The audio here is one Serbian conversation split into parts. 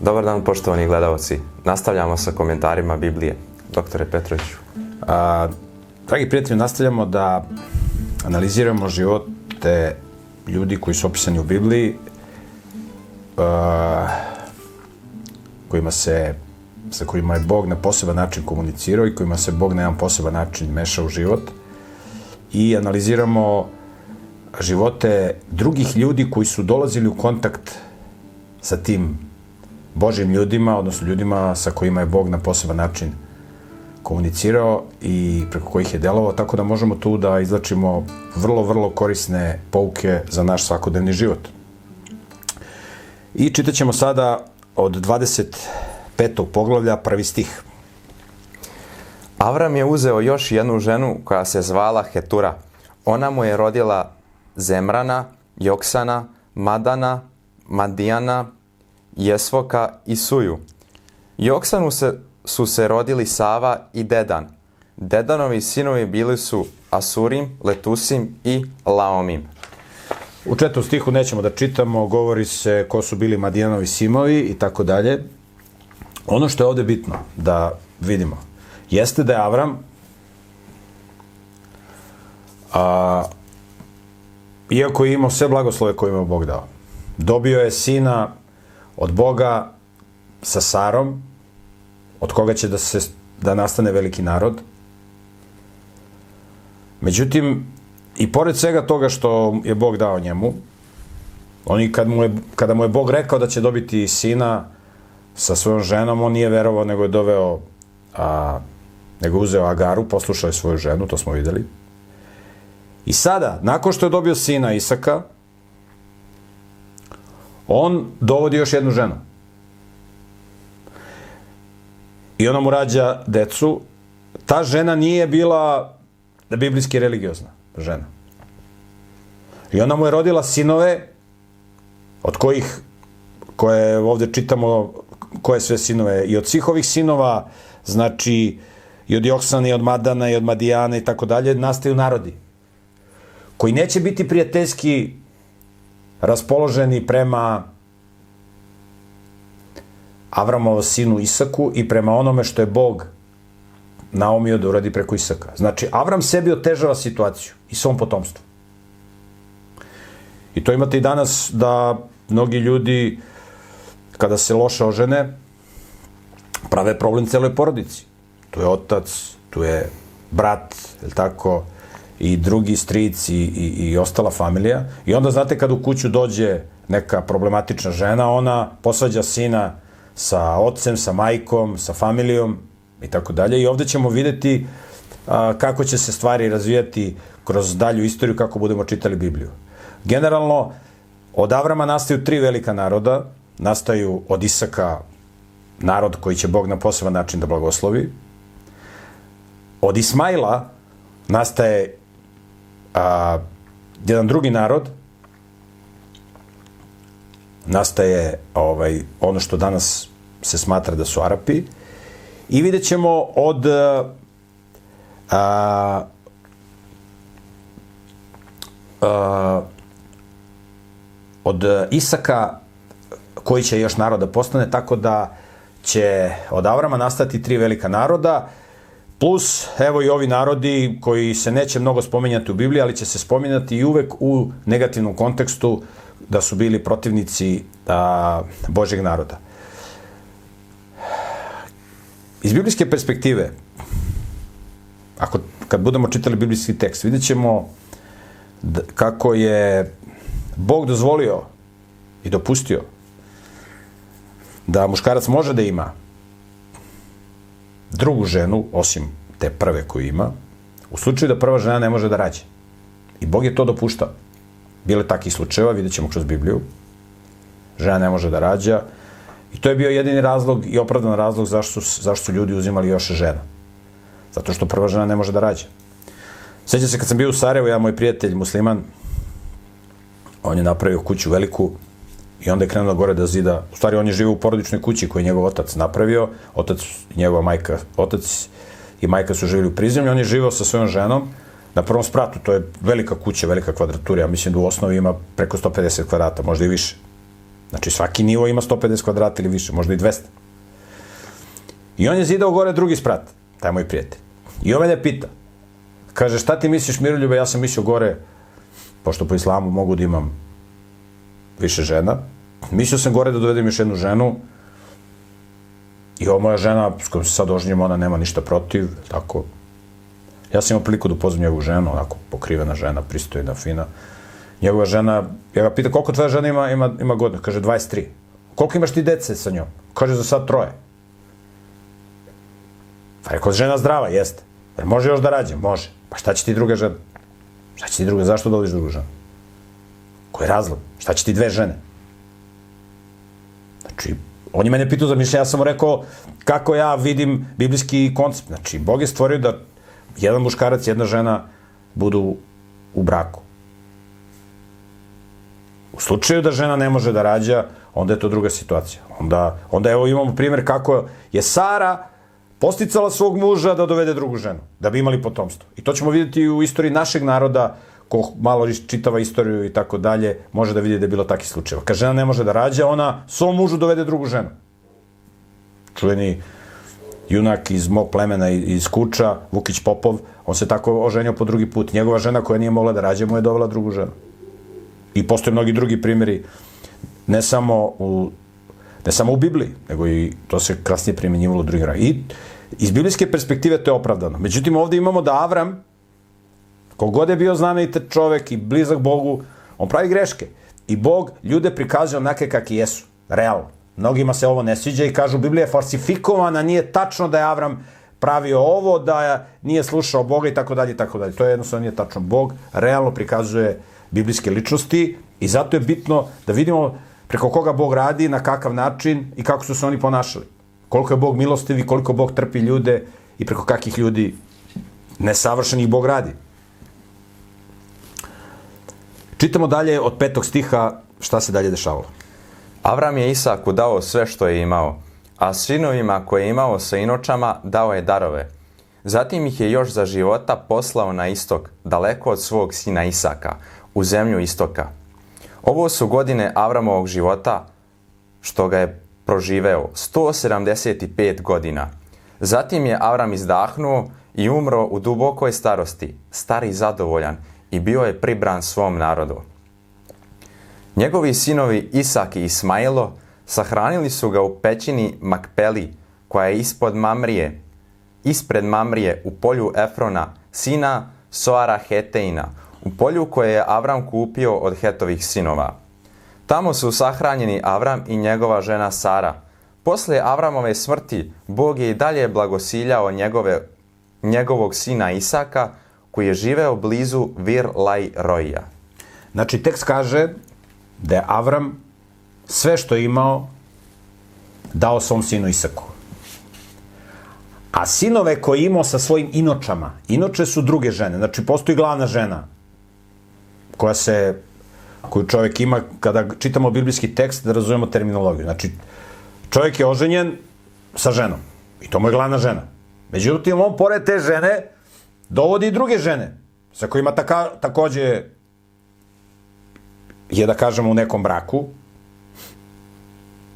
Dobar dan, poštovani gledalci. Nastavljamo sa komentarima Biblije. Doktore Petroviću. A, dragi prijatelji, nastavljamo da analiziramo živote ljudi koji su opisani u Bibliji, a, kojima se, sa kojima je Bog na poseban način komunicirao i kojima se Bog na jedan poseban način meša u život. I analiziramo živote drugih ljudi koji su dolazili u kontakt sa tim Božim ljudima, odnosno ljudima sa kojima je Bog na poseban način komunicirao i preko kojih je delovao, tako da možemo tu da izlačimo vrlo, vrlo korisne pouke za naš svakodnevni život. I čitat ćemo sada od 25. poglavlja prvi stih. Avram je uzeo još jednu ženu koja se zvala Hetura. Ona mu je rodila Zemrana, Joksana, Madana, Madijana, Jesvoka i Suju. Joksanu se, su se rodili Sava i Dedan. Dedanovi sinovi bili su Asurim, Letusim i Laomim. U četvrtom stihu nećemo da čitamo, govori se ko su bili Madijanovi simovi i tako dalje. Ono što je ovde bitno da vidimo, jeste da je Avram a, iako je imao sve blagoslove koje ima Bog dao, dobio je sina od Boga sa Sarom, od koga će da se da nastane veliki narod. Međutim, i pored svega toga što je Bog dao njemu, on kad mu je, kada mu je Bog rekao da će dobiti sina sa svojom ženom, on nije verovao, nego je doveo, a, nego je uzeo Agaru, poslušao je svoju ženu, to smo videli. I sada, nakon što je dobio sina Isaka, on dovodi još jednu ženu. I ona mu rađa decu. Ta žena nije bila biblijski religiozna žena. I ona mu je rodila sinove, od kojih, koje ovde čitamo, koje sve sinove, i od svih ovih sinova, znači, i od Joksana, i od Madana, i od Madijana, i tako dalje, nastaju narodi, koji neće biti prijateljski raspoloženi prema Avramovo sinu Isaku i prema onome što je Bog naomio da uradi preko Isaka. Znači, Avram sebi otežava situaciju i svom potomstvu. I to imate i danas da mnogi ljudi, kada se loše ožene, prave problem celoj porodici. Tu je otac, tu je brat, je tako, i drugi stric i, i, i ostala familija. I onda, znate, kad u kuću dođe neka problematična žena, ona posvađa sina sa ocem, sa majkom, sa familijom i tako dalje. I ovde ćemo videti a, kako će se stvari razvijati kroz dalju istoriju kako budemo čitali Bibliju. Generalno, od Avrama nastaju tri velika naroda. Nastaju od Isaka narod koji će Bog na poseban način da blagoslovi. Od Ismaila nastaje a, jedan drugi narod, nastaje ovaj, ono što danas se smatra da su Arapi, i vidjet ćemo od a, a, od Isaka koji će još naroda postane, tako da će od Avrama nastati tri velika naroda, Plus, evo i ovi narodi koji se neće mnogo spominjati u Bibliji, ali će se spominjati i uvek u negativnom kontekstu da su bili protivnici a, Božeg naroda. Iz biblijske perspektive, ako, kad budemo čitali biblijski tekst, vidjet ćemo kako je Bog dozvolio i dopustio da muškarac može da ima drugu ženu, osim te prve koju ima, u slučaju da prva žena ne može da rađe. I Bog je to dopuštao. Bile takih slučajeva, vidjet ćemo kroz Bibliju. Žena ne može da rađa. I to je bio jedini razlog i opravdan razlog zašto zašto su ljudi uzimali još žena. Zato što prva žena ne može da rađa. Sećam se kad sam bio u Sarajevu, ja moj prijatelj musliman, on je napravio kuću veliku I onda je krenuo gore da zida, u stvari on je živio u porodičnoj kući koju je njegov otac napravio, otac i njegova majka, otac i majka su živjeli u prizemlju, on je živio sa svojom ženom na prvom spratu, to je velika kuća, velika kvadratura, ja mislim da u osnovi ima preko 150 kvadrata, možda i više. Znači svaki nivo ima 150 kvadrata ili više, možda i 200. I on je zidao gore drugi sprat, taj moj prijatelj. I on mene pita, kaže šta ti misliš Miroljube, ja sam mislio gore, pošto po islamu mogu da imam više žena, mislio sam gore da dovedem još jednu ženu, i ova moja žena s kojom se sad oženjamo, ona nema ništa protiv, tako. Ja sam imao priliku da upoznam njegovu ženu, onako pokrivena žena, pristojna, fina. Njegova žena, ja ga pita koliko tvoja žena ima, ima, ima godina, kaže 23. Koliko imaš ti dece sa njom? Kaže za sad troje. Pa rekao, žena zdrava, jeste. Jer može još da rađe? Može. Pa šta će ti druga žena? Šta će ti druga? Zašto doliš drugu ženu? Koji je razlog? Šta će ti dve žene? Znači, on je mene pitao za mišljenje, ja sam mu rekao kako ja vidim biblijski koncept. Znači, Bog je stvorio da jedan muškarac i jedna žena budu u braku. U slučaju da žena ne može da rađa, onda je to druga situacija. Onda, onda evo imamo primjer kako je Sara posticala svog muža da dovede drugu ženu, da bi imali potomstvo. I to ćemo vidjeti u istoriji našeg naroda, ko malo čitava istoriju i tako dalje, može da vidi da je bilo takih slučajeva. Kad žena ne može da rađa, ona svom mužu dovede drugu ženu. Čuveni junak iz mog plemena, iz Kuča, Vukić Popov, on se tako oženio po drugi put. Njegova žena koja nije mogla da rađa mu je dovela drugu ženu. I postoje mnogi drugi primjeri, ne samo u, ne samo u Bibliji, nego i to se krasnije primjenjivalo u drugim I iz biblijske perspektive to je opravdano. Međutim, ovde imamo da Avram, kogod je bio znamenit čovek i blizak Bogu, on pravi greške. I Bog ljude prikazuje onake kakvi jesu, realno. Mnogima se ovo ne sviđa i kažu Biblija je falsifikovana, nije tačno da je Avram pravio ovo, da nije slušao Boga i tako dalje i tako dalje. To je jednostavno nije tačno. Bog realno prikazuje biblijske ličnosti i zato je bitno da vidimo preko koga Bog radi, na kakav način i kako su se oni ponašali. Koliko je Bog milostiv i koliko Bog trpi ljude i preko kakih ljudi nesavršenih Bog radi. Čitamo dalje od petog stiha šta se dalje dešavalo. Avram je Isaku dao sve što je imao, a sinovima koje je imao sa inočama dao je darove. Zatim ih je još za života poslao na istok, daleko od svog sina Isaka, u zemlju istoka. Ovo su godine Avramovog života, što ga je proživeo 175 godina. Zatim je Avram izdahnuo i umro u dubokoj starosti, stari zadovoljan i bio je pribran svom narodu. Njegovi sinovi Isak i Ismailo sahranili su ga u pećini Makpeli, koja je ispod Mamrije, ispred Mamrije u polju Efrona, sina Soara Heteina, u polju koje je Avram kupio od Hetovih sinova. Tamo su sahranjeni Avram i njegova žena Sara. Posle Avramove smrti, Bog je i dalje blagosiljao njegove, njegovog sina Isaka, koji je živeo blizu Vir Laj Roija. Znači, tekst kaže da je Avram sve što je imao dao svom sinu Isaku. A sinove koje je imao sa svojim inočama, inoče su druge žene, znači postoji glavna žena koja se, koju čovjek ima kada čitamo biblijski tekst da razumemo terminologiju. Znači, čovjek je oženjen sa ženom i to mu je glavna žena. Međutim, on pored te žene dovodi i druge žene sa kojima taka, takođe je da kažemo u nekom braku,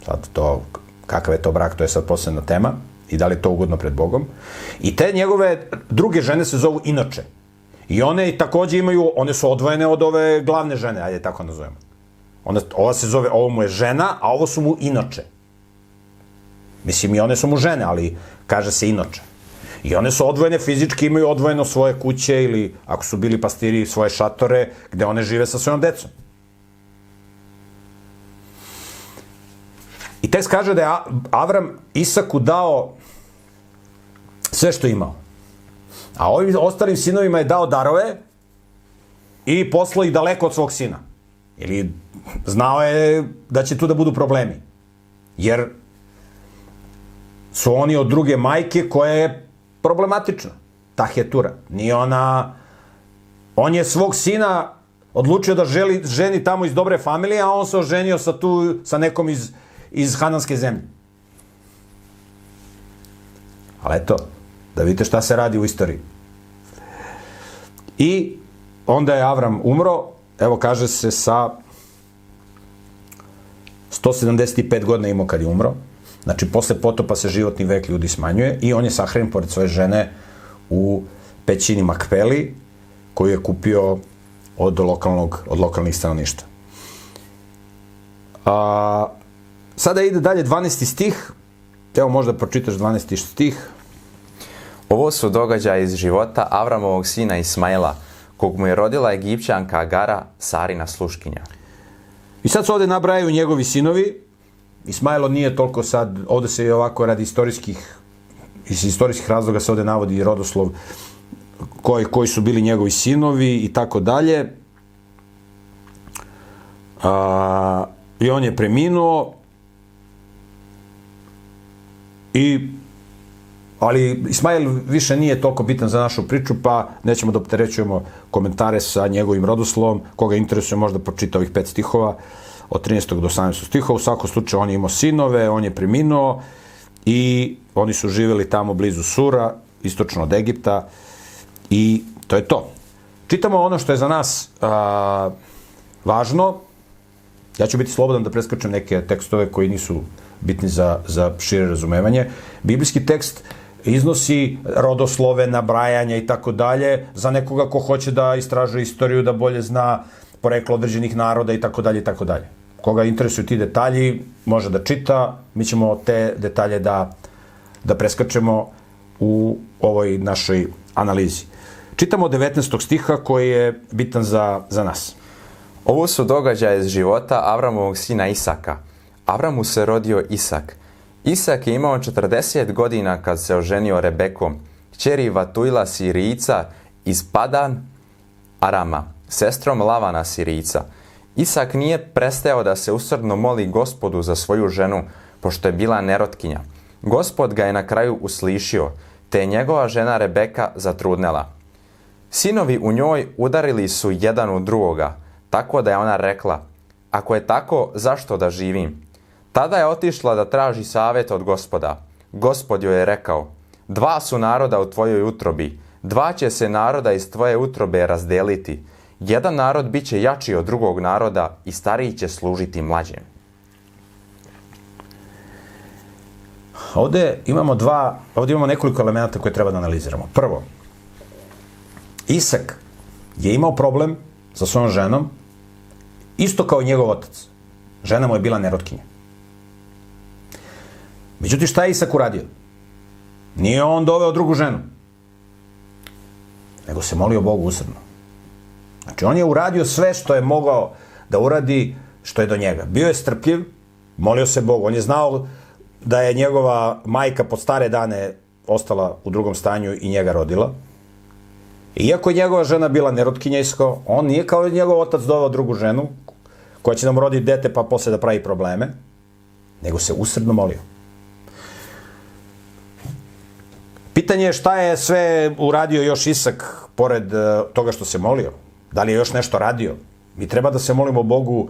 sad to, kakav je to brak, to je sad posebna tema, i da li je to ugodno pred Bogom. I te njegove druge žene se zovu inoče. I one takođe imaju, one su odvojene od ove glavne žene, ajde tako nazovemo. Ona, ova se zove, ovo mu je žena, a ovo su mu inoče. Mislim, i one su mu žene, ali kaže se inoče. I one su odvojene fizički, imaju odvojeno svoje kuće ili, ako su bili pastiri, svoje šatore, gde one žive sa svojom decom. I tekst kaže da je Avram Isaku dao sve što imao. A ovim ostalim sinovima je dao darove i poslao ih daleko od svog sina. Ili znao je da će tu da budu problemi. Jer su oni od druge majke koja je problematična. Ta hetura. Nije ona... On je svog sina odlučio da želi, ženi tamo iz dobre familije, a on se oženio sa tu, sa nekom iz iz Hananske zemlje. Ali eto, da vidite šta se radi u istoriji. I onda je Avram umro, evo kaže se sa 175 godina imao kad je umro. Znači, posle potopa se životni vek ljudi smanjuje i on je sahranjen pored svoje žene u pećini Makpeli, koju je kupio od, lokalnog, od lokalnih stanovništva. A, sada ide dalje 12. stih. Evo možda pročitaš 12. stih. Ovo su događaje iz života Avramovog sina Ismaila, kog mu je rodila Egipćanka Agara, Sarina sluškinja. I sad se ovde nabrajaju njegovi sinovi. Ismailo nije toliko sad, ovde se je ovako radi istorijskih, iz istorijskih razloga se ovde navodi rodoslov koji, koji su bili njegovi sinovi i tako dalje. A, I on je preminuo i ali Ismail više nije toliko bitan za našu priču, pa nećemo da opterećujemo komentare sa njegovim rodoslovom, koga interesuje možda pročita ovih pet stihova, od 13. do 18. stihova. U svakom slučaju on je imao sinove, on je preminuo i oni su živeli tamo blizu Sura, istočno od Egipta i to je to. Čitamo ono što je za nas a, važno. Ja ću biti slobodan da preskačem neke tekstove koji nisu bitni za, za šire razumevanje. Biblijski tekst iznosi rodoslove, nabrajanja i tako dalje za nekoga ko hoće da istražuje istoriju, da bolje zna poreklo određenih naroda i tako dalje i tako dalje. Koga interesuju ti detalji, može da čita, mi ćemo te detalje da, da preskačemo u ovoj našoj analizi. Čitamo 19. stiha koji je bitan za, za nas. Ovo su događaje iz života Avramovog sina Isaka. Avramu se rodio Isak. Isak je imao 40 godina kad se oženio Rebekom, kćeri Vatuila Sirica iz Padan Arama, sestrom Lavana Sirica. Isak nije prestao da se usrdno moli gospodu za svoju ženu, pošto je bila nerotkinja. Gospod ga je na kraju uslišio, te je njegova žena Rebeka zatrudnela. Sinovi u njoj udarili su jedan u drugoga, tako da je ona rekla, ako je tako, zašto da živim? Tada je otišla da traži savjet od gospoda. Gospod joj je rekao, dva su naroda u tvojoj utrobi, dva će se naroda iz tvoje utrobe razdeliti. Jedan narod bit će jači od drugog naroda i stariji će služiti mlađem. Ovde imamo dva, ovde imamo nekoliko elemenata koje treba da analiziramo. Prvo, Isak je imao problem sa svojom ženom, isto kao i njegov otac. Žena mu je bila nerotkinja. Međutim, šta je Isak uradio? Nije on doveo drugu ženu, nego se molio Bogu usredno. Znači, on je uradio sve što je mogao da uradi što je do njega. Bio je strpljiv, molio se Bogu. On je znao da je njegova majka pod stare dane ostala u drugom stanju i njega rodila. Iako je njegova žena bila nerotkinjejsko, on nije kao njegov otac doveo drugu ženu, koja će nam roditi dete pa posle da pravi probleme, nego se usredno molio. Pitanje je šta je sve uradio još Isak pored uh, toga što se molio. Da li je još nešto radio? Mi treba da se molimo Bogu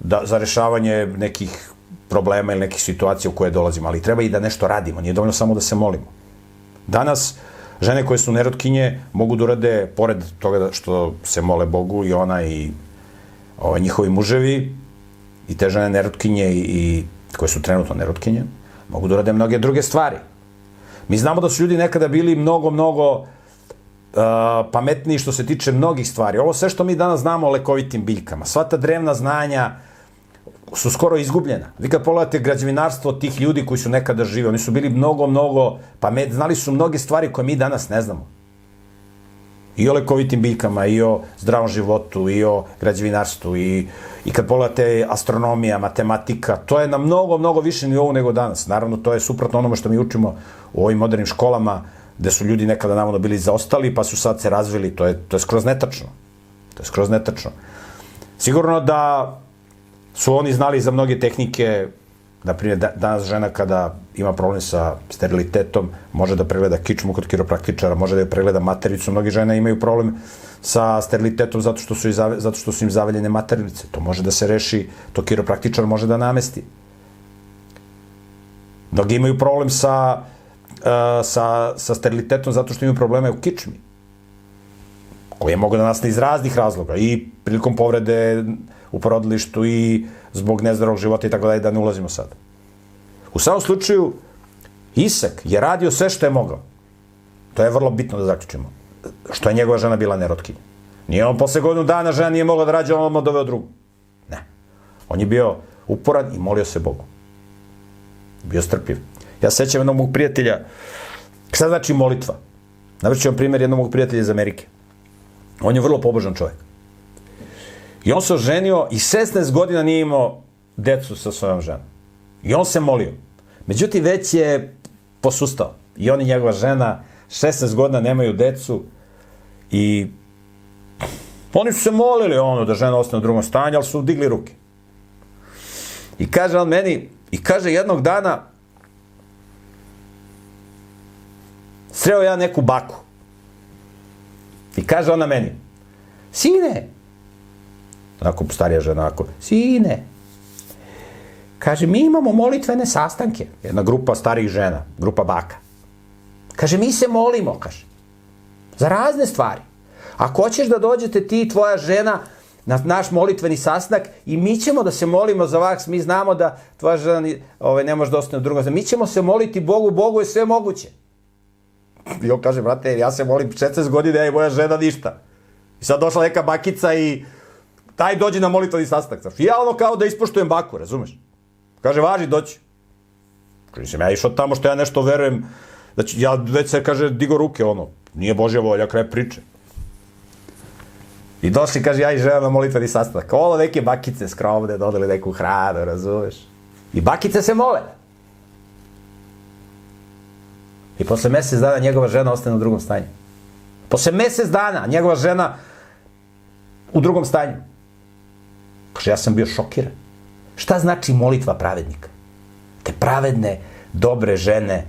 da, za rešavanje nekih problema ili nekih situacija u koje dolazimo, ali treba i da nešto radimo, nije dovoljno samo da se molimo. Danas, žene koje su nerotkinje mogu da urade, pored toga što se mole Bogu i ona i ovaj, njihovi muževi, i te žene nerotkinje i, i koje su trenutno nerotkinje, mogu da urade mnoge druge stvari. Mi znamo da su ljudi nekada bili mnogo, mnogo uh, pametniji što se tiče mnogih stvari. Ovo sve što mi danas znamo o lekovitim biljkama, sva ta drevna znanja su skoro izgubljena. Vi kad pogledate građevinarstvo tih ljudi koji su nekada živi, oni su bili mnogo, mnogo pamet, znali su mnoge stvari koje mi danas ne znamo. I o lekovitim biljkama, i o zdravom životu, i o građevinarstvu, i, i kad pogledate astronomija, matematika, to je na mnogo, mnogo više nivou nego danas. Naravno, to je suprotno onome što mi učimo u ovim modernim školama, gde su ljudi nekada navodno bili zaostali, pa su sad se razvili, to je, to je skroz netačno. To je skroz netačno. Sigurno da su oni znali za mnoge tehnike, na primjer, da, danas žena kada ima problem sa sterilitetom, može da pregleda kičmu kod kiropraktičara, može da je pregleda matericu. Mnogi žene imaju problem sa sterilitetom zato što su, i zato što su im zaveljene materice. To može da se reši, to kiropraktičar može da namesti. Mnogi imaju problem sa, sa, sa sterilitetom zato što imaju probleme u kičmi koje mogu da nastane iz raznih razloga i prilikom povrede u porodilištu i zbog nezdravog života i tako dalje, da ne ulazimo sad. U samom slučaju, Isak je radio sve što je mogao. To je vrlo bitno da zaključimo. Što je njegova žena bila nerotkinja. Nije on posle godinu dana žena nije mogla da rađa, on odmah doveo drugu. Ne. On je bio uporan i molio se Bogu. Bio strpljiv. Ja se sećam jednog mog prijatelja, šta znači molitva? Navrću vam primjer jednog mog prijatelja iz Amerike. On je vrlo pobožan čovjek. I on se oženio i 16 godina nije imao decu sa svojom ženom. I on se molio. Međutim, već je posustao. I on i njegova žena 16 godina nemaju decu i oni su se molili ono da žena ostane u drugom stanju, ali su digli ruke. I kaže on meni, i kaže jednog dana, sreo ja neku baku. I kaže ona meni, sine, onako starija žena, onako, sine, kaže, mi imamo molitvene sastanke, jedna grupa starih žena, grupa baka. Kaže, mi se molimo, kaže, za razne stvari. Ako hoćeš da dođete ti i tvoja žena na naš molitveni sastanak i mi ćemo da se molimo za vas, mi znamo da tvoja žena ovaj, ne može da ostane u drugom. Mi ćemo se moliti Bogu, Bogu je sve moguće. I on kaže, brate, ja se molim 16 godina, ja i moja žena ništa. I sad došla neka bakica i taj dođe na molitveni sastanak. Znaš, ja ono kao da ispoštujem baku, razumeš? Kaže, važi, doći. Kaže, sam ja išao tamo što ja nešto verujem, ću, ja već se, kaže, digo ruke, ono, nije Božja volja, kraj priče. I došli, kaže, ja i žena na molitveni sastanak. Ovo neke bakice skromne, dodali neku hranu, razumeš? I bakice se mole. I posle mesec dana njegova žena ostane u drugom stanju. Posle mesec dana njegova žena u drugom stanju. Kaže, ja sam bio šokiran. Šta znači molitva pravednika? Te pravedne, dobre žene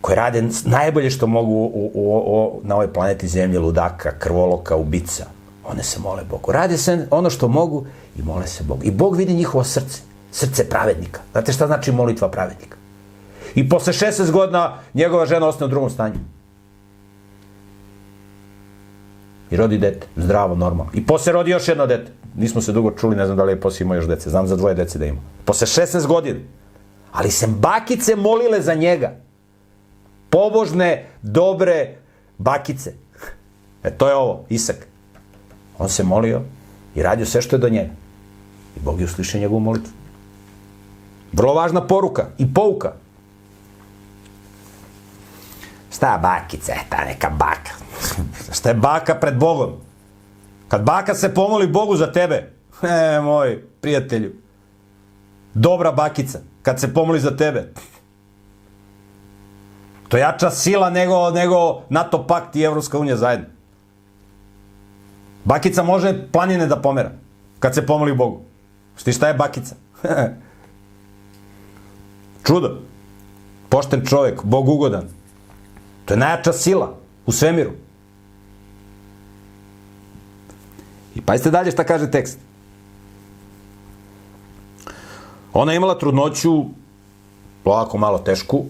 koje rade najbolje što mogu u, u, u, na ovoj planeti zemlje ludaka, krvoloka, ubica. One se mole Bogu. Rade se ono što mogu i mole se Bogu. I Bog vidi njihovo srce. Srce pravednika. Znate šta znači molitva pravednika? I posle 16 godina njegova žena ostane u drugom stanju. I rodi dete, zdravo, normalno. I posle rodi još jedno dete. Nismo se dugo čuli, ne znam da li je posle imao još dece. Znam za dvoje dece da ima. Posle 16 godina. Ali se bakice molile za njega. Pobožne, dobre bakice. E to je ovo, Isak. On se molio i radio sve što je do njega. I Bog je uslišao njegovu molitvu. Vrlo važna poruka i pouka. Šta bakica, ta neka baka. Šta je baka pred Bogom? Kad baka se pomoli Bogu za tebe, e, moj prijatelju, dobra bakica, kad se pomoli za tebe, to je jača sila nego, nego NATO pakt i Evropska unija zajedno. Bakica može planine da pomera, kad se pomoli Bogu. Šti šta je bakica? Čudo. Pošten čovjek, Bog ugodan. To je najjača sila u svemiru. I pazite dalje šta kaže tekst. Ona je imala trudnoću, ovako malo tešku,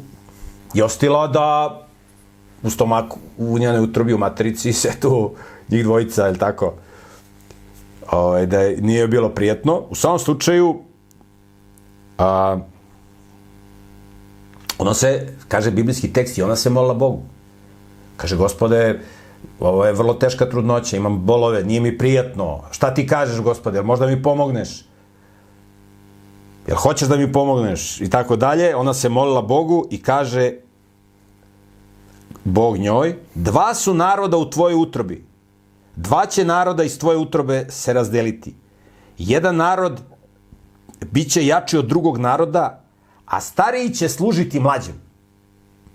i ostila da u stomaku, u njenoj utrobi, u materici, se tu njih dvojica, je tako, ovaj, da je, nije bilo prijetno. U samom slučaju, a, ona se, kaže biblijski tekst, i ona se molila Bogu. Kaže, gospode, ovo je vrlo teška trudnoća, imam bolove, nije mi prijatno. Šta ti kažeš, gospode, možda mi pomogneš? Jel hoćeš da mi pomogneš? I tako dalje. Ona se molila Bogu i kaže Bog njoj, dva su naroda u tvojoj utrobi. Dva će naroda iz tvoje utrobe se razdeliti. Jedan narod biće jači od drugog naroda, a stariji će služiti mlađim.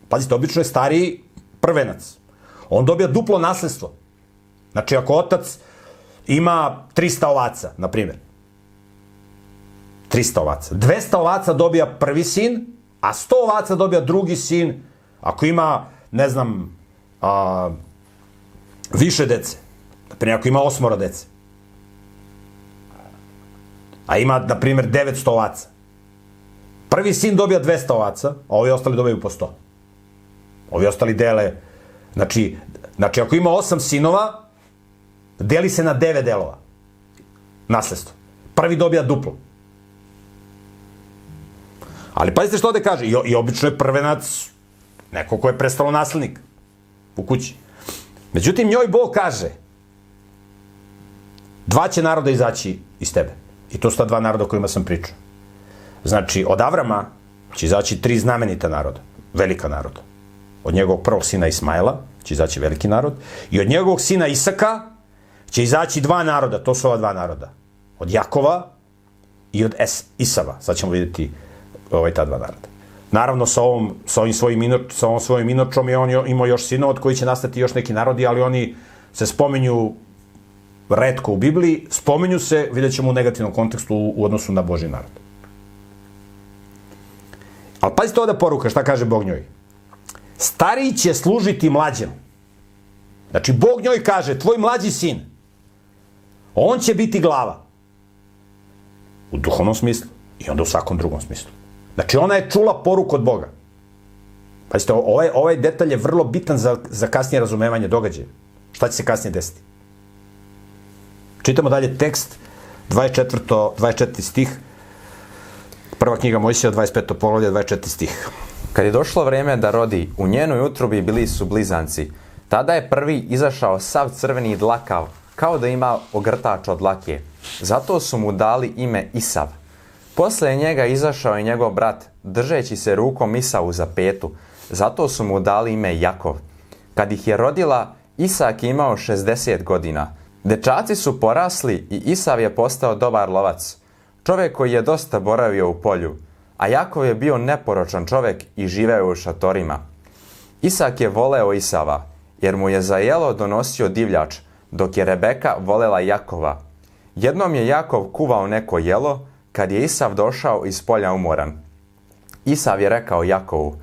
Pazite, obično je stariji prvenac. On dobija duplo nasledstvo. Znači, ako otac ima 300 ovaca, na primjer, 300 ovaca. 200 ovaca dobija prvi sin, a 100 ovaca dobija drugi sin, ako ima, ne znam, a, više dece. Na primjer, ako ima osmora dece. A ima, na primjer, 900 ovaca. Prvi sin dobija 200 ovaca, a ovi ostali dobiju po 100. Ovi ostali dele, znači, znači ako ima osam sinova, deli se na devet delova. Nasledstvo. prvi dobija duplo. Ali pazite što ovde kaže, i, i obično je prvenac neko ko je prestalo naslednik u kući. Međutim, njoj Bog kaže, dva će naroda izaći iz tebe. I to su ta dva naroda o kojima sam pričao. Znači, od Avrama će izaći tri znamenita naroda, velika naroda. Od njegovog prvog sina Ismaila će izaći veliki narod i od njegovog sina Isaka će izaći dva naroda, to su ova dva naroda. Od Jakova i od es, Isava. Sad ćemo vidjeti ovaj, ta dva naroda. Naravno, sa, ovom, sa ovim svojim, inoč, sa ovom svojim inočom je on imao još sinova od koji će nastati još neki narodi, ali oni se spomenju redko u Bibliji, spomenju se, vidjet ćemo u negativnom kontekstu u, u odnosu na Boži narod. Ali pazite ovde poruka, šta kaže Bog njoj. Stariji će služiti mlađem. Znači, Bog njoj kaže, tvoj mlađi sin, on će biti glava. U duhovnom smislu i onda u svakom drugom smislu. Znači, ona je čula poruku od Boga. Pazite, ovaj, ovaj detalj je vrlo bitan za, za kasnije razumevanje događaja. Šta će se kasnije desiti? Čitamo dalje tekst, 24. 24. stih, prva knjiga Mojsija, 25. poglavlje, 24. stih. Kad je došlo vreme da rodi, u njenoj utrobi bili su blizanci. Tada je prvi izašao sav crveni dlakav, kao da ima ogrtač od dlake. Zato su mu dali ime Isav. Posle njega izašao i njegov brat, držeći se rukom Isavu za petu. Zato su mu dali ime Jakov. Kad ih je rodila, Isak je imao 60 godina. Dečaci su porasli i Isav je postao dobar lovac. Čovek koji je dosta boravio u polju. A Jakov je bio neporočan čovek i živeo u šatorima. Isak je voleo Isava, jer mu je za jelo donosio divljač, dok je Rebeka volela Jakova. Jednom je Jakov kuvao neko jelo, kad je Isav došao iz polja umoran. Isav je rekao Jakovu,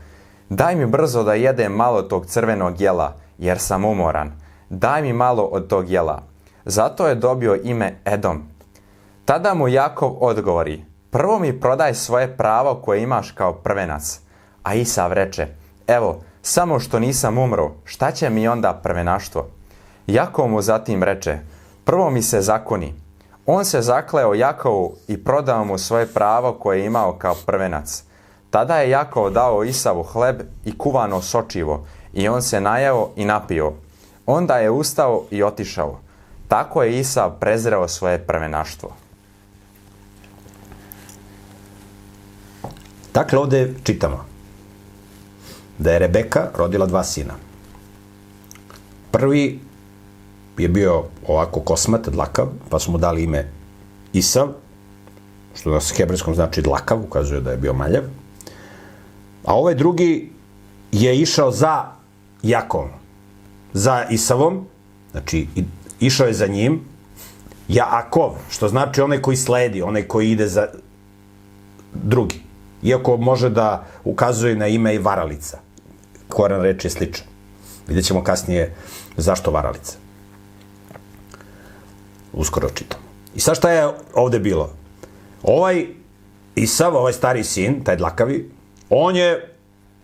daj mi brzo da jedem malo tog crvenog jela, jer sam umoran. Daj mi malo od tog jela. Zato je dobio ime Edom. Tada mu Jakov odgovori, prvo mi prodaj svoje pravo koje imaš kao prvenac. A Isav reče, evo, samo što nisam umro, šta će mi onda prvenaštvo? Jakov mu zatim reče, prvo mi se zakoni. On se zakleo Jakovu i prodao mu svoje pravo koje je imao kao prvenac. Tada je Jakov dao Isavu hleb i kuvano sočivo i on se najeo i napio. Onda je ustao i otišao. Tako je Isav prezreo svoje prvenaštvo. Dakle, ovde čitamo da je Rebeka rodila dva sina. Prvi je bio ovako kosmat, dlakav, pa su mu dali ime Isav, što na hebrejskom znači dlakav, ukazuje da je bio maljav. A ovaj drugi je išao za Jakovom, za Isavom, znači išao je za njim, Jaakov, što znači onaj koji sledi, onaj koji ide za drugi. Iako može da ukazuje na ime i varalica. Koran reč je sličan. Vidjet ćemo kasnije zašto varalica. Uskoro čitamo. I sad šta je ovde bilo? Ovaj Isav, ovaj stari sin, taj dlakavi, on je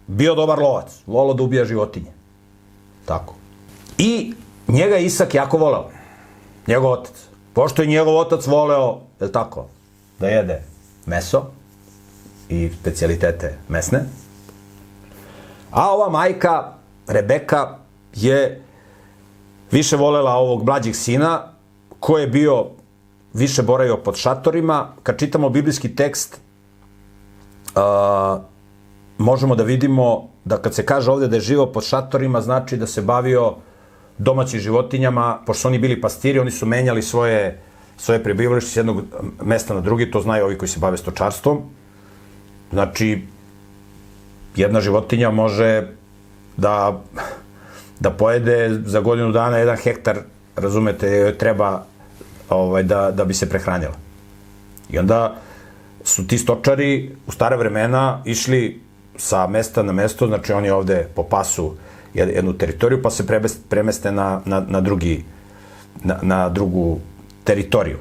bio dobar lovac, volao da ubija životinje. Tako. I njega Isak jako voleo. Njegov otac. Pošto je njegov otac voleo, je tako, da jede meso i specialitete mesne, a ova majka, Rebeka, je više volela ovog mlađeg sina, ko je bio više boravio pod šatorima. Kad čitamo biblijski tekst, uh, možemo da vidimo da kad se kaže ovde da je živo pod šatorima, znači da se bavio domaćim životinjama, pošto su oni bili pastiri, oni su menjali svoje, svoje prebivalište s jednog mesta na drugi, to znaju ovi koji se bave stočarstvom. Znači, jedna životinja može da, da pojede za godinu dana jedan hektar, razumete, treba ovaj, da, da bi se prehranila. I onda su ti stočari u stare vremena išli sa mesta na mesto, znači oni ovde po pasu jednu teritoriju, pa se premeste na, na, na, drugi, na, na drugu teritoriju.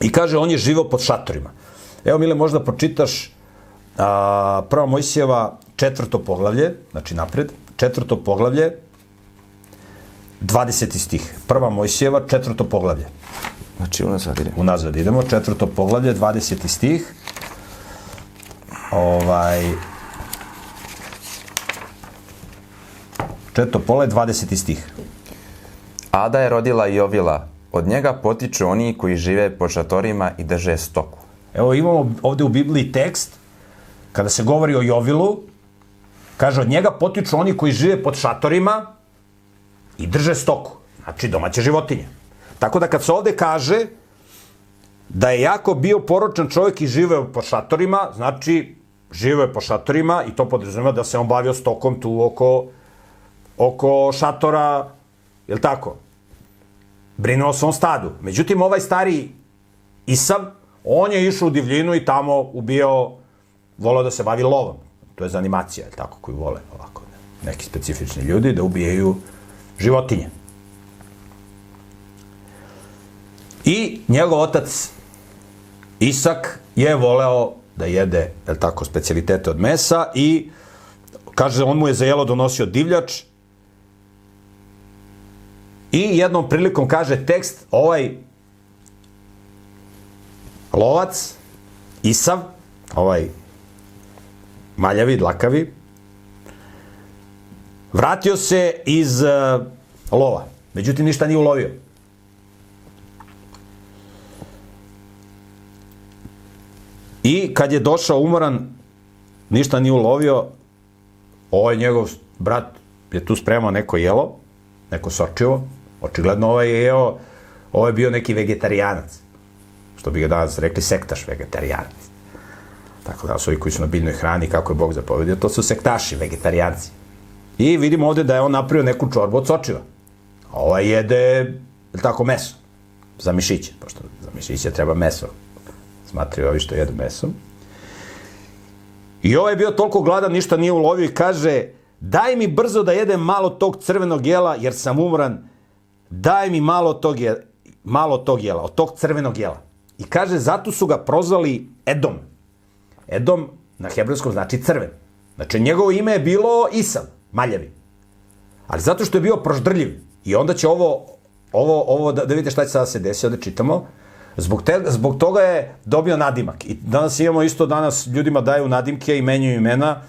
I kaže, on je živo pod šatorima. Evo, Mile, možda pročitaš a, prva Mojsijeva četvrto poglavlje, znači napred, četvrto poglavlje, 20. stih. Prva Mojsijeva, četvrto poglavlje. Znači, unazad idemo. unazad idemo, četvrto poglavlje, 20. stih. Ovaj... Četvrto poglavlje, 20. stih. Ada je rodila Jovila. Od njega potiču oni koji žive po šatorima i drže stoku. Evo imamo ovde u Bibliji tekst, kada se govori o Jovilu, kaže od njega potiču oni koji žive pod šatorima i drže stoku. Znači domaće životinje. Tako da kad se ovde kaže da je jako bio poročan čovjek i živeo po šatorima, znači živeo je po šatorima i to podrazumeva da se on bavio stokom tu oko, oko šatora, je tako? Brinuo o svom stadu. Međutim, ovaj stari Isav, on je išao u divljinu i tamo ubio, volao da se bavi lovom. To je za animacija, je tako, koji vole ovako neki specifični ljudi da ubijaju životinje. I njegov otac Isak je voleo da jede, je tako, specialitete od mesa i kaže, on mu je za jelo donosio divljač i jednom prilikom kaže tekst, ovaj lovac, Isav, ovaj maljavi, dlakavi, vratio se iz uh, lova. Međutim, ništa nije ulovio. I kad je došao umoran, ništa nije ulovio, ovaj njegov brat je tu spremao neko jelo, neko sočivo, očigledno ovaj je jeo, ovaj je bio neki vegetarijanac, što bi ga danas rekli sektaš vegetarijanac. Tako da, ovi koji su na biljnoj hrani, kako je Bog zapovedio, to su sektaši, vegetarijanci. I vidimo ovde da je on napravio neku čorbu od sočiva. A ovaj jede, je tako, meso. Za mišiće, pošto za mišiće treba meso. Smatraju ovi što jedu meso. I ovaj je bio toliko gladan, ništa nije ulovio i kaže, daj mi brzo da jedem malo tog crvenog jela, jer sam umoran. Daj mi malo tog, je, malo tog jela, od tog crvenog jela. I kaže, zato su ga prozvali Edom. Edom na hebrejskom znači crven. Znači, njegovo ime je bilo Isav, maljavi. Ali zato što je bio proždrljiv. I onda će ovo, ovo, ovo da, da vidite šta će sada se desi, ovde čitamo. Zbog, te, zbog toga je dobio nadimak. I danas imamo isto, danas ljudima daju nadimke i menjaju imena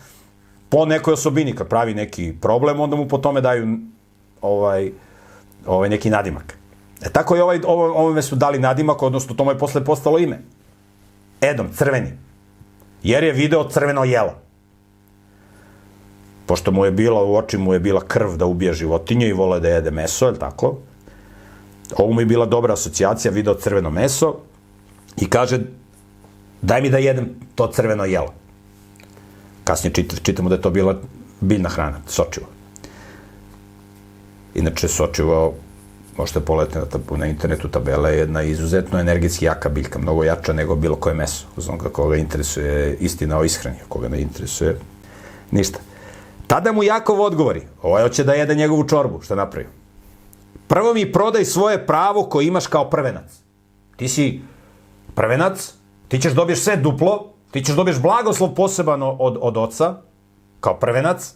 po nekoj osobini. Kad pravi neki problem, onda mu po tome daju ovaj, ovaj neki nadimak. E tako je ovaj, ovo, ovome su dali nadimak, odnosno to mu je posle postalo ime. Edom, crveni. Jer je video crveno jelo. Pošto mu je bila, u oči mu je bila krv da ubija životinje i vole da jede meso, je tako? Ovo mu je bila dobra asocijacija, video crveno meso i kaže, daj mi da jedem to crveno jelo. Kasnije čit, čitamo da je to bila biljna hrana, sočivo. Inače, sočivo, možete pogledati na, na internetu tabela, je jedna izuzetno energetski jaka biljka, mnogo jača nego bilo koje meso. Uz onoga koga interesuje istina o ishrani, koga ne interesuje ništa. Tada mu Jakov odgovori, ovaj hoće da jede njegovu čorbu, šta napravio? Prvo mi prodaj svoje pravo koje imaš kao prvenac. Ti si prvenac, ti ćeš dobiješ sve duplo, ti ćeš dobiješ blagoslov poseban od, od oca, kao prvenac.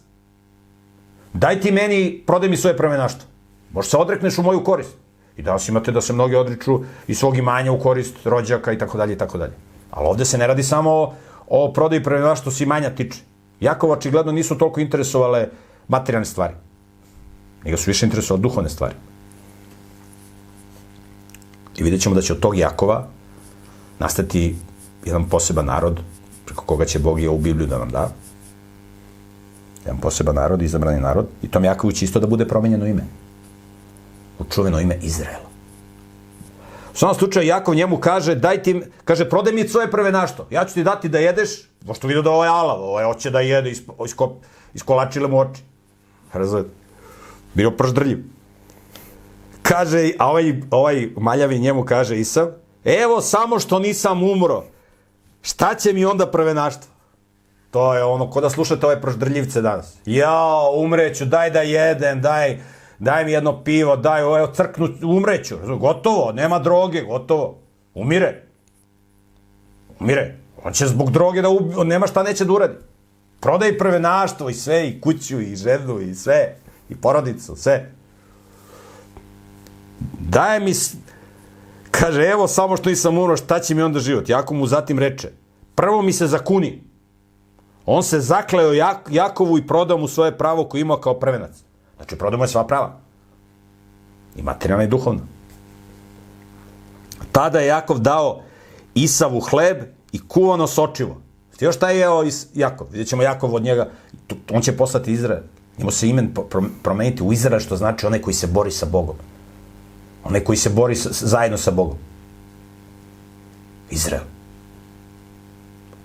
Daj ti meni, prodaj mi svoje prvenaštvo. Možeš se odrekneš u moju korist. I danas imate da se mnogi odriču i svog imanja u korist rođaka i tako dalje i tako dalje. Ali ovde se ne radi samo o, o prodaji prvenaštva se imanja tiče. Jakova očigledno nisu toliko interesovale materijalne stvari. Nego su više interesovali duhovne stvari. I vidjet ćemo da će od tog Jakova nastati jedan poseban narod preko koga će Bog i ovu Bibliju da nam da. Jedan poseban narod, izabrani narod. I tom Jakovu će isto da bude promenjeno ime. U čuveno ime Izraela. U svom slučaju Jakov njemu kaže, daj ti, kaže, prodaj mi svoje prve našto. Ja ću ti dati da jedeš, pošto vidio da ovo je alav, ovo je hoće da jede, isko, isko, iskolačile mu oči. Razumete? Bio proždrljiv. Kaže, a ovaj, ovaj maljavi njemu kaže Isav, evo samo što nisam umro, šta će mi onda prve našto? To je ono, ko da slušate ove proždrljivce danas. Jao, umreću, daj da jedem, daj, daj mi jedno pivo, daj, evo, crknu, umreću. Gotovo, nema droge, gotovo. Umire. Umire. On će zbog droge da ubi, on nema šta neće da uradi. Prodaj prve naštvo i sve, i kuću, i ženu, i sve, i porodicu, sve. Daje mi, Kaže, evo samo što nisam umro, šta će mi onda život? Jakov mu zatim reče, prvo mi se zakuni. On se zakleo Jak Jakovu i prodao mu svoje pravo koje imao kao prvenac. Znači, prodao mu je sva prava. I materijalna i duhovna. Tada je Jakov dao Isavu hleb i kuvano sočivo. Ti još šta je jeo Jakov? Vidjet ćemo Jakov od njega, on će poslati Izrael. Njemu se imen promeniti u Izrael, što znači onaj koji se bori sa Bogom. Onaj koji se bori sa, zajedno sa Bogom. Izrael.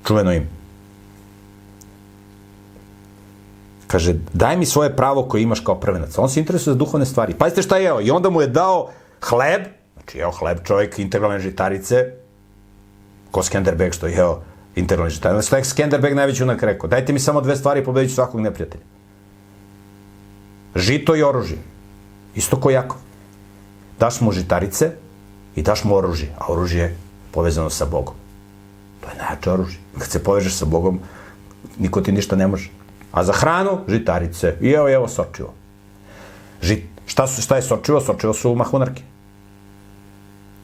Čuveno ime. Kaže, daj mi svoje pravo koje imaš kao prvenac. On se interesuje za duhovne stvari. Pazite šta je jeo. I onda mu je dao hleb, znači jeo hleb čovjek, integralne žitarice, ko Skenderbeg što je jeo integralne žitarice. Šta je Skenderbeg najveći unak rekao? Dajte mi samo dve stvari, pobedit ću svakog neprijatelja. Žito i oružje. Isto ko Jakov. Daš mu žitarice i daš mu oružje, a oružje je povezano sa Bogom. To je najjače oružje. Kad se povežeš sa Bogom, niko ti ništa ne može. A za hranu, žitarice. I evo, evo, sočivo. Žit, šta, su, šta je sočivo? Sočivo su mahunarke.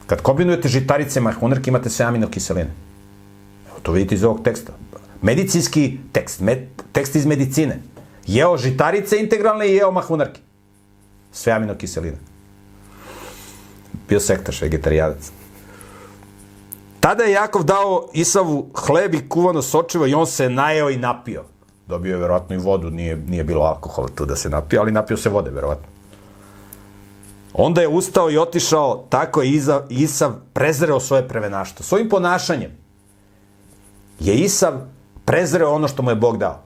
Kad kombinujete žitarice i mahunarke, imate sve aminokiseline. Evo, to vidite iz ovog teksta. Medicinski tekst, med, tekst iz medicine. Jeo žitarice integralne i jeo mahunarke. Sve aminokiseline. Bio sektaš, vegetarijanac. Tada je Jakov dao Isavu hleb i kuvano sočivo i on se najeo i napio. Dobio je verovatno i vodu, nije, nije bilo alkohola tu da se napio, ali napio se vode, verovatno. Onda je ustao i otišao, tako je Iza, Isav prezreo svoje prevenaštvo. Svojim ponašanjem je Isav prezreo ono što mu je Bog dao.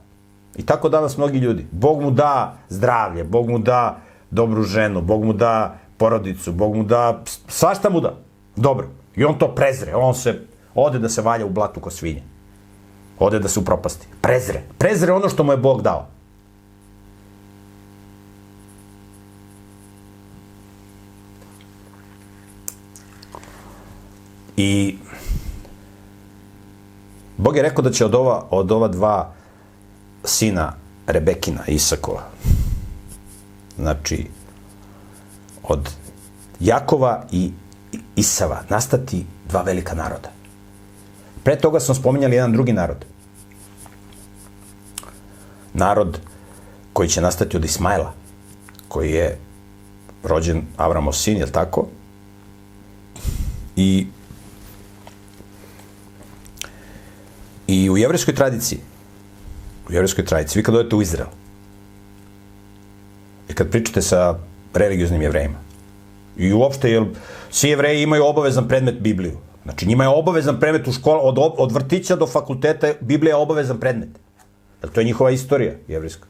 I tako danas mnogi ljudi. Bog mu da zdravlje, Bog mu da dobru ženu, Bog mu da porodicu, Bog mu da, svašta mu da. Dobro. I on to prezre, on se ode da se valja u blatu ko svinje. Ode da se upropasti. Prezre. Prezre ono što mu je Bog dao. I Bog je rekao da će od ova, od ova dva sina Rebekina, Isakova, znači od Jakova i Isava nastati dva velika naroda. Pre toga smo spominjali jedan drugi narod. Narod koji će nastati od Ismaila, koji je rođen Avramov sin, je tako? I I u jevreskoj tradiciji, u jevreskoj tradiciji, vi kad odete u Izrael, i kad pričate sa religioznim jevrejima, i uopšte, jer svi jevreji imaju obavezan predmet Bibliju. Znači, njima je obavezan predmet u školu, od, od vrtića do fakulteta, Biblija je obavezan predmet. Jer to je njihova istorija jevrijska.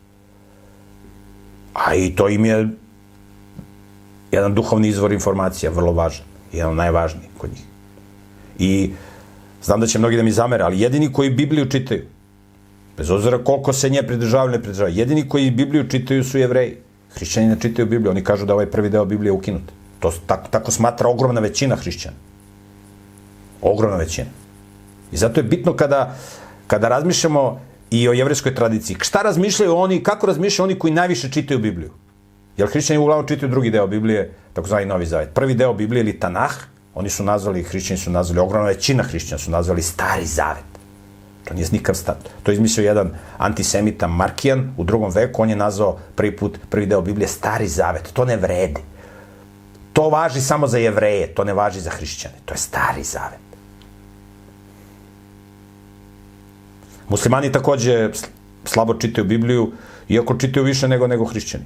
A i to im je jedan duhovni izvor informacija, vrlo važan. Jedan od najvažnijih kod njih. I znam da će mnogi da mi zamere, ali jedini koji Bibliju čitaju, bez obzira koliko se nje pridržavaju ne pridržavaju, jedini koji Bibliju čitaju su jevreji. Hrišćani ne čitaju Bibliju, oni kažu da ovaj prvi deo Biblije je ukinut. To tako, tako smatra ogromna većina hrišćana. Ogromna većina. I zato je bitno kada, kada razmišljamo i o jevreskoj tradiciji. Šta razmišljaju oni, kako razmišljaju oni koji najviše čitaju Bibliju? Jer hrišćani uglavnom čitaju drugi deo Biblije, takozvani Novi Zavet. Prvi deo Biblije ili Tanah, oni su nazvali, hrišćani su nazvali, ogromna većina hrišćana su nazvali Stari Zavet. To nije nikav stat. To je izmislio jedan antisemita Markijan u drugom veku, on je nazvao prvi put, prvi deo Biblije Stari Zavet. To ne vredi. To važi samo za jevreje, to ne važi za hrišćane. To je Stari Zavet. Muslimani takođe slabo čitaju Bibliju, iako čitaju više nego nego hrišćani.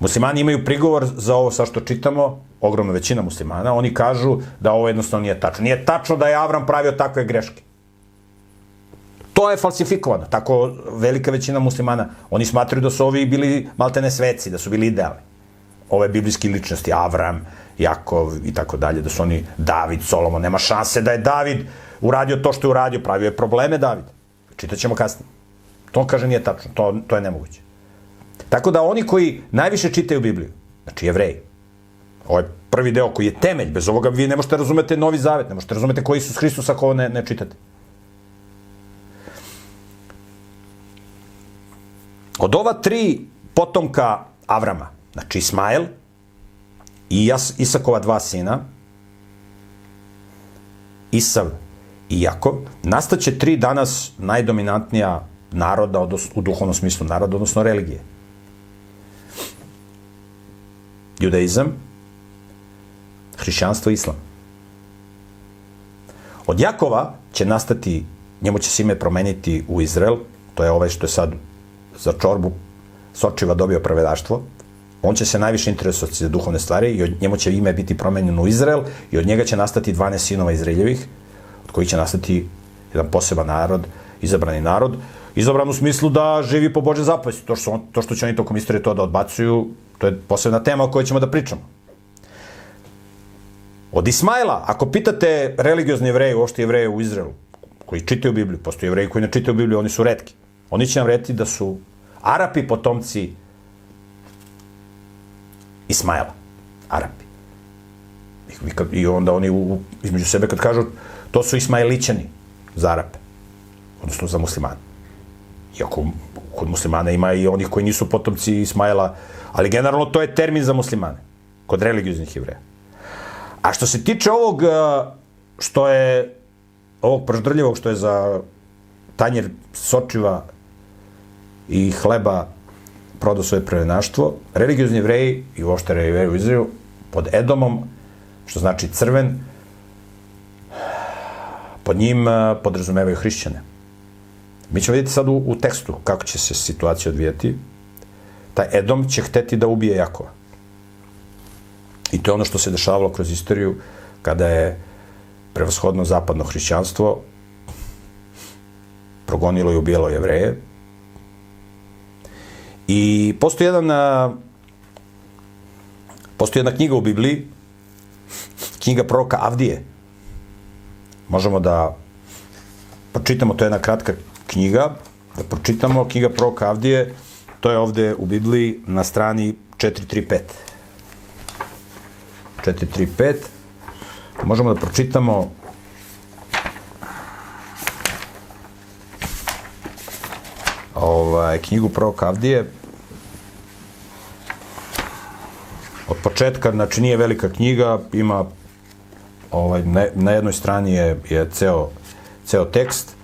Muslimani imaju prigovor za ovo sa što čitamo, ogromna većina muslimana, oni kažu da ovo jednostavno nije tačno. Nije tačno da je Avram pravio takve greške. To je falsifikovano. Tako velika većina muslimana, oni smatraju da su ovi bili maltene sveci, da su bili idealni. Ove biblijske ličnosti, Avram, Jakov i tako dalje, da su oni David, Solomon, nema šanse da je David uradio to što je uradio, pravio je probleme David. Čitaćemo kasnije. To kaže nije tačno, to, to je nemoguće. Tako da oni koji najviše čitaju Bibliju, znači jevreji, ovaj prvi deo koji je temelj, bez ovoga vi ne možete razumete Novi Zavet, ne možete razumete koji Isus Hristos ako ovo ne, ne čitate. Od ova tri potomka Avrama, znači Ismael i Isakova dva sina, Isav i Jakov, nastaće tri danas najdominantnija naroda, odnosno, u duhovnom smislu naroda, odnosno religije. Judaizam, hrišćanstvo i islam. Od Jakova će nastati, njemu će se ime promeniti u Izrael, to je ovaj što je sad za čorbu Sočiva dobio pravedaštvo, on će se najviše interesovati za duhovne stvari i od njemu će ime biti promenjeno u Izrael i od njega će nastati 12 sinova Izraeljevih, od kojih će nastati jedan poseban narod, izabrani narod, izabran u smislu da živi po Bože zapovesti. To što, to što će oni tokom istorije to da odbacuju, to je posebna tema o kojoj ćemo da pričamo. Od Ismaila, ako pitate religiozni jevreje, uopšte jevreje u Izraelu, koji čitaju Bibliju, postoje jevreji koji ne čitaju Bibliju, oni su redki. Oni će nam reći da su Arapi potomci Ismaila. Arapi. I onda oni u, između sebe kad kažu to su Ismailićani za Arape, odnosno za muslimane. Iako kod muslimana ima i onih koji nisu potomci Ismaila, ali generalno to je termin za muslimane, kod religioznih jevreja. A što se tiče ovog što je ovog proždrljivog što je za tanjer sočiva i hleba prodao svoje prevenaštvo, religiozni jevreji i uopšte jevreji u pod Edomom, što znači crven, pod njim podrazumevaju hrišćane. Mi ćemo vidjeti sad u, u tekstu kako će se situacija odvijeti. Taj Edom će hteti da ubije Jakova. I to je ono što se dešavalo kroz istoriju kada je prevashodno zapadno hrišćanstvo progonilo i ubijalo jevreje. I postoji jedan postoji jedna knjiga u Bibliji, knjiga proroka Avdije. Možemo da pročitamo, to je jedna kratka knjiga, da pročitamo knjiga proroka Avdije, to je ovde u Bibliji na strani 435. 435. Možemo da pročitamo ovaj, knjigu proroka Avdije. Od početka, znači nije velika knjiga, ima ovaj, na, na jednoj strani je, je ceo, ceo tekst.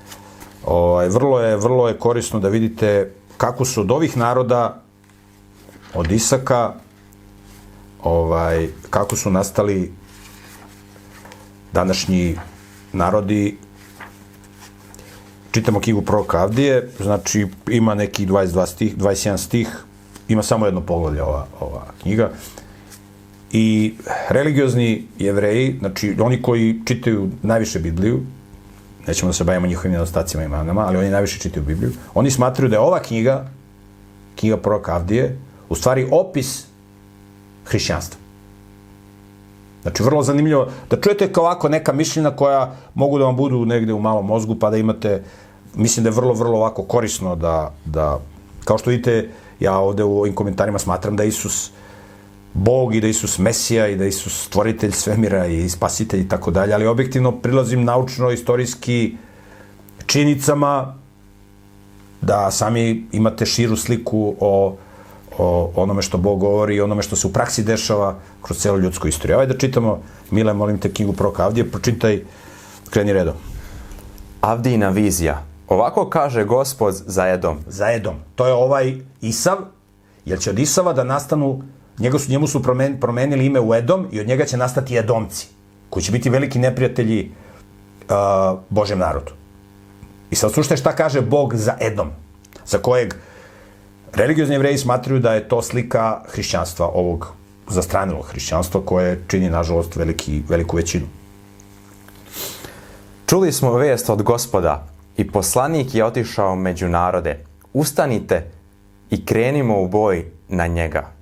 Ovaj, vrlo, je, vrlo je korisno da vidite kako su od ovih naroda, od Isaka, ovaj, kako su nastali današnji narodi čitamo knjigu proroka Avdije, znači ima neki 22 stih, 21 stih, ima samo jedno poglavlje ova, ova knjiga. I religiozni jevreji, znači oni koji čitaju najviše Bibliju, nećemo da se bavimo njihovim nedostacima i manama, ali oni najviše čitaju Bibliju, oni smatruju da je ova knjiga, knjiga proroka Avdije, u stvari opis hrišćanstva. Znači, vrlo zanimljivo da čujete kao ovako neka mišljenja koja mogu da vam budu negde u malom mozgu, pa da imate, mislim da je vrlo, vrlo ovako korisno da, da kao što vidite, ja ovde u ovim komentarima smatram da Isus Bog i da Isus Mesija i da Isus stvoritelj svemira i spasitelj i tako dalje, ali objektivno prilazim naučno, istorijski činicama da sami imate širu sliku o o onome što Bog govori i onome što se u praksi dešava kroz celu ljudsku istoriju. Ajde da čitamo, Mile, molim te knjigu Proka Avdije, pročitaj, kreni redom. Avdijina vizija. Ovako kaže gospod za Edom. Za Edom. To je ovaj Isav, jer će od Isava da nastanu, njega su, njemu su promen, promenili ime u Edom i od njega će nastati Edomci, koji će biti veliki neprijatelji uh, Božem narodu. I sad slušajte šta kaže Bog za Edom, za kojeg Religiozni jevreji smatruju da je to slika hrišćanstva, ovog zastranilog hrišćanstva koje čini, nažalost, veliki, veliku većinu. Čuli smo vest od gospoda i poslanik je otišao među narode. Ustanite i krenimo u boj na njega.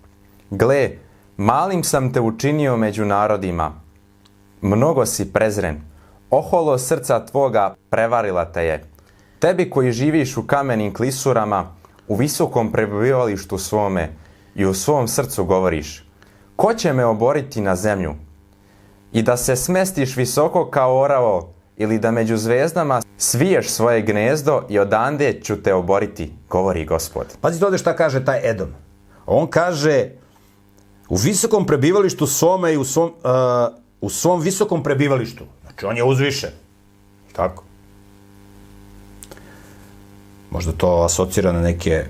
Gle, malim sam te učinio među narodima. Mnogo si prezren. Oholo srca tvoga prevarila te je. Tebi koji živiš u kamenim klisurama, u visokom prebivalištu svome i u svom srcu govoriš, ko će me oboriti na zemlju? I da se smestiš visoko kao oravo ili da među zvezdama sviješ svoje gnezdo i odande ću te oboriti, govori gospod. Pazite ovde šta kaže taj Edom. On kaže, u visokom prebivalištu svome i u svom, uh, u svom visokom prebivalištu. Znači, on je uzvišen. Tako. Možda to asocira na neke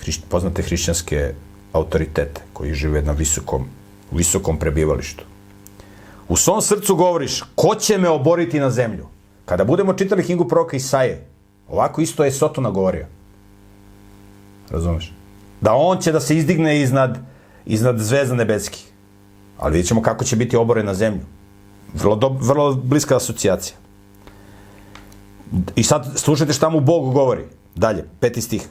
hrišć, poznate hrišćanske autoritete koji žive na visokom, visokom prebivalištu. U svom srcu govoriš, ko će me oboriti na zemlju? Kada budemo čitali knjigu proroka Isaje, ovako isto je Sotona govorio. Razumeš? Da on će da se izdigne iznad, iznad zvezda nebeskih. Ali vidjet ćemo kako će biti oboren na zemlju. Vrlo, do, vrlo bliska asocijacija. I sad slušajte šta mu Bog govori. Dalje, peti stih.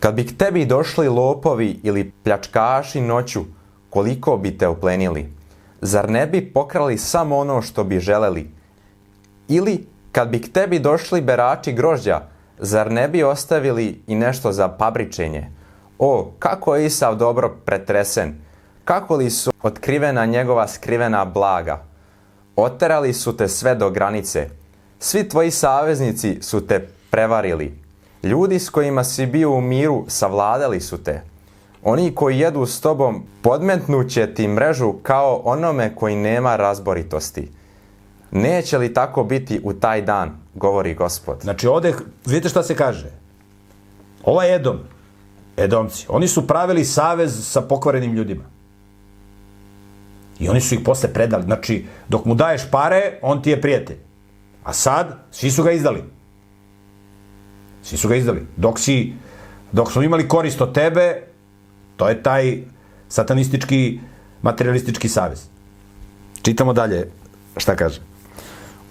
Kad bi k tebi došli lopovi ili pljačkaši noću, koliko bi te oplenili? Zar ne bi pokrali samo ono što bi želeli? Ili kad bi k tebi došli berači grožđa, zar ne bi ostavili i nešto za pabričenje? O, kako je Isav dobro pretresen! Kako li su otkrivena njegova skrivena blaga? Oterali su te sve do granice. Svi tvoji saveznici su te prevarili. Ljudi s kojima si bio u miru savladali su te. Oni koji jedu s tobom podmetnuće ti mrežu kao onome koji nema razboritosti. Neće li tako biti u taj dan, govori gospod. Znači ovde, vidite šta se kaže. Ovaj Edom, Edomci, oni su pravili savez sa pokvarenim ljudima. I oni su ih posle predali. Znači, dok mu daješ pare, on ti je prijatelj. A sad, svi su ga izdali. Svi su ga izdali. Dok si, dok smo imali korist od tebe, to je taj satanistički, materialistički savez. Čitamo dalje šta kaže.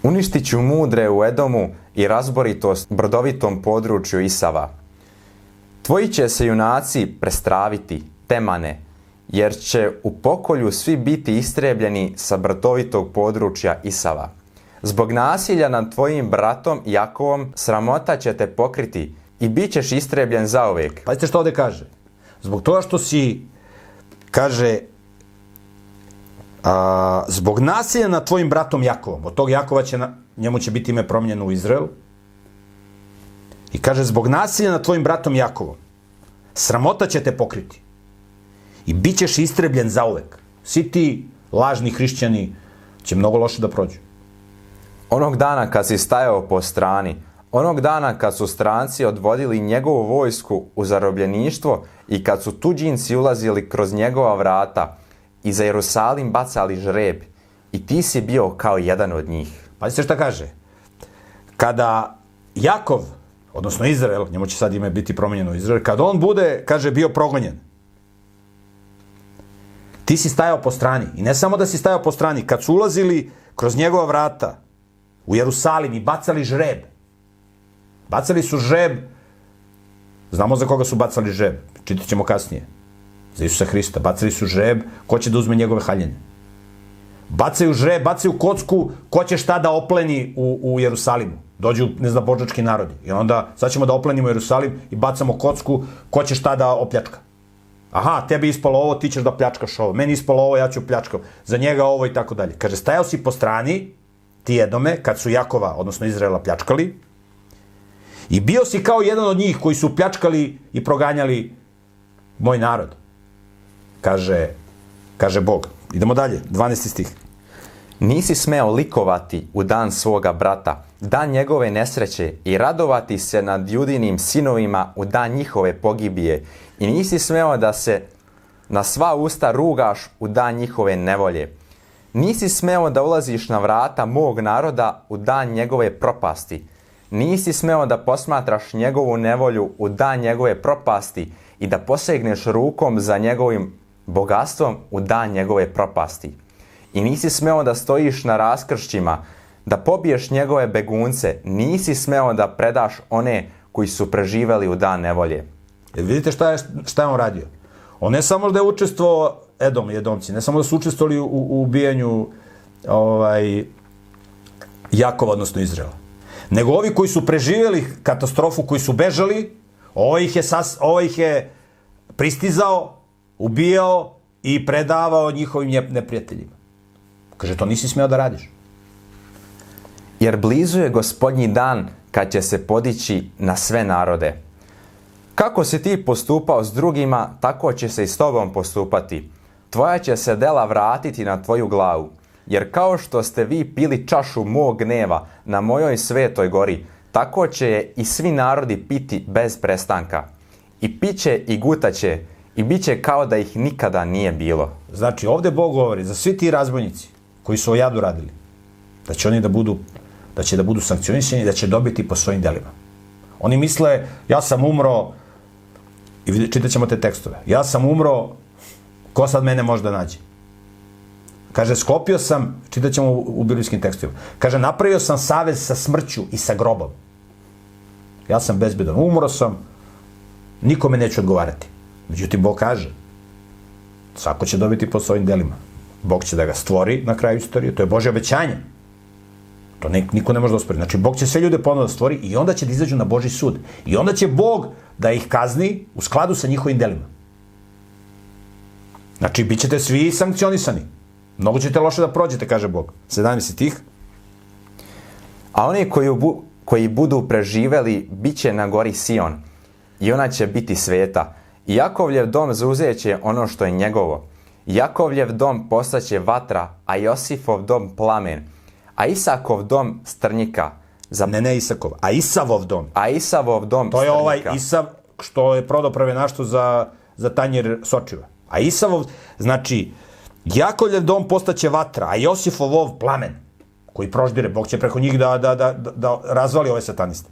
Uništit ću mudre u Edomu i razboritost brdovitom području Isava. Tvoji će se junaci prestraviti, temane, jer će u pokolju svi biti istrebljeni sa brdovitog područja Isava. Zbog nasilja nad tvojim bratom Jakovom sramota će te pokriti i bit ćeš istrebljen zauvek. Pazite što ovde kaže. Zbog toga što si, kaže, a, zbog nasilja nad tvojim bratom Jakovom, od tog Jakova će, na, njemu će biti ime promenjeno u Izrael, i kaže, zbog nasilja nad tvojim bratom Jakovom, sramota će te pokriti i bit ćeš istrebljen zauvek. Svi ti lažni hrišćani će mnogo loše da prođu. Onog dana kad si stajao po strani, onog dana kad su stranci odvodili njegovu vojsku u zarobljeništvo i kad su tuđinci ulazili kroz njegova vrata i za Jerusalim bacali žreb i ti si bio kao jedan od njih. Pazite šta kaže. Kada Jakov, odnosno Izrael, njemu će sad ime biti promenjeno Izrael, kad on bude, kaže, bio progonjen, ti si stajao po strani. I ne samo da si stajao po strani, kad su ulazili kroz njegova vrata u Jerusalim i bacali žreb, bacali su žreb, znamo za koga su bacali žreb, čitat ćemo kasnije, za Isusa Hrista, bacali su žreb, ko će da uzme njegove haljene. Bacaju žreb, bacaju kocku, ko će šta da opleni u, u Jerusalimu. Dođu, ne znam, božački narodi. I onda, sad ćemo da oplenimo Jerusalim i bacamo kocku, ko će šta da opljačka. Aha, tebi ispalo ovo, ti ćeš da pljačkaš ovo. Meni ispalo ovo, ja ću pljačkam. Za njega ovo i tako dalje. Kaže, stajao si po strani, ti jedome, kad su Jakova, odnosno Izraela, pljačkali, i bio si kao jedan od njih koji su pljačkali i proganjali moj narod. Kaže, kaže Bog. Idemo dalje, 12. stih. Nisi smeo likovati u dan svoga brata, dan njegove nesreće i radovati se nad judinim sinovima u dan njihove pogibije i nisi smeo da se na sva usta rugaš u dan njihove nevolje. Nisi smeo da ulaziš na vrata mog naroda u dan njegove propasti. Nisi smeo da posmatraš njegovu nevolju u dan njegove propasti i da posegneš rukom za njegovim bogatstvom u dan njegove propasti. I nisi smeo da stojiš na raskršćima, da pobiješ njegove begunce, nisi smeo da predaš one koji su preživeli u dan nevolje. Jer vidite šta je, šta je on radio. On ne samo da je učestvovao Edom i Edomci, ne samo da su učestvovali u, u ubijanju ovaj, Jakova, odnosno Izraela, nego ovi koji su preživjeli katastrofu, koji su bežali, ovo ih je, sas, ovo ih je pristizao, ubijao i predavao njihovim neprijateljima. Kaže, to nisi smeo da radiš. Jer blizu je gospodnji dan kad će se podići na sve narode. Kako si ti postupao s drugima, tako će se i s tobom postupati. Tvoja će se dela vratiti na tvoju glavu. jer kao što ste vi pili čašu mog gneva na mojoj svetoj gori, tako će je i svi narodi piti bez prestanka. I piće i gutaće, i bit će kao da ih nikada nije bilo. Znači, ovde Bog govori za svi ti razbojnici koji su o jadu radili, da će oni da budu, da će da budu sankcionisani da će dobiti po svojim delima. Oni misle, ja sam umro, i čitat ćemo te tekstove, ja sam umro, ko sad mene može da nađe? Kaže, sklopio sam, čitat ćemo u, u biblijskim tekstovima, kaže, napravio sam savez sa smrću i sa grobom. Ja sam bezbedan, umro sam, nikome neću odgovarati. Međutim, Bog kaže, svako će dobiti po svojim delima. Bog će da ga stvori na kraju istorije, to je Bože obećanje. To nik, niko ne može da ospori. Znači, Bog će sve ljude ponovno da stvori i onda će da izađu na Boži sud. I onda će Bog da ih kazni u skladu sa njihovim delima. Znači, bit ćete svi sankcionisani. Mnogo ćete loše da prođete, kaže Bog. 17 tih. A oni koji, bu, koji budu preživeli, bit će na gori Sion, i ona će biti sveta. Jakovljev dom zauzeće ono što je njegovo. Jakovljev dom postaće vatra, a Josifov dom plamen, a Isakov dom strnjika, za, Ne, ne Isakov, a Isavov dom. a Isavov dom To je strnjika. ovaj Isav što je prodao prvenaštvo za, za tanjer sočiva. A Isavov, znači, Jakovljev dom postaće vatra, a Josifov ov plamen, koji proždire, Bog će preko njih da, da, da, da, da razvali ove sataniste.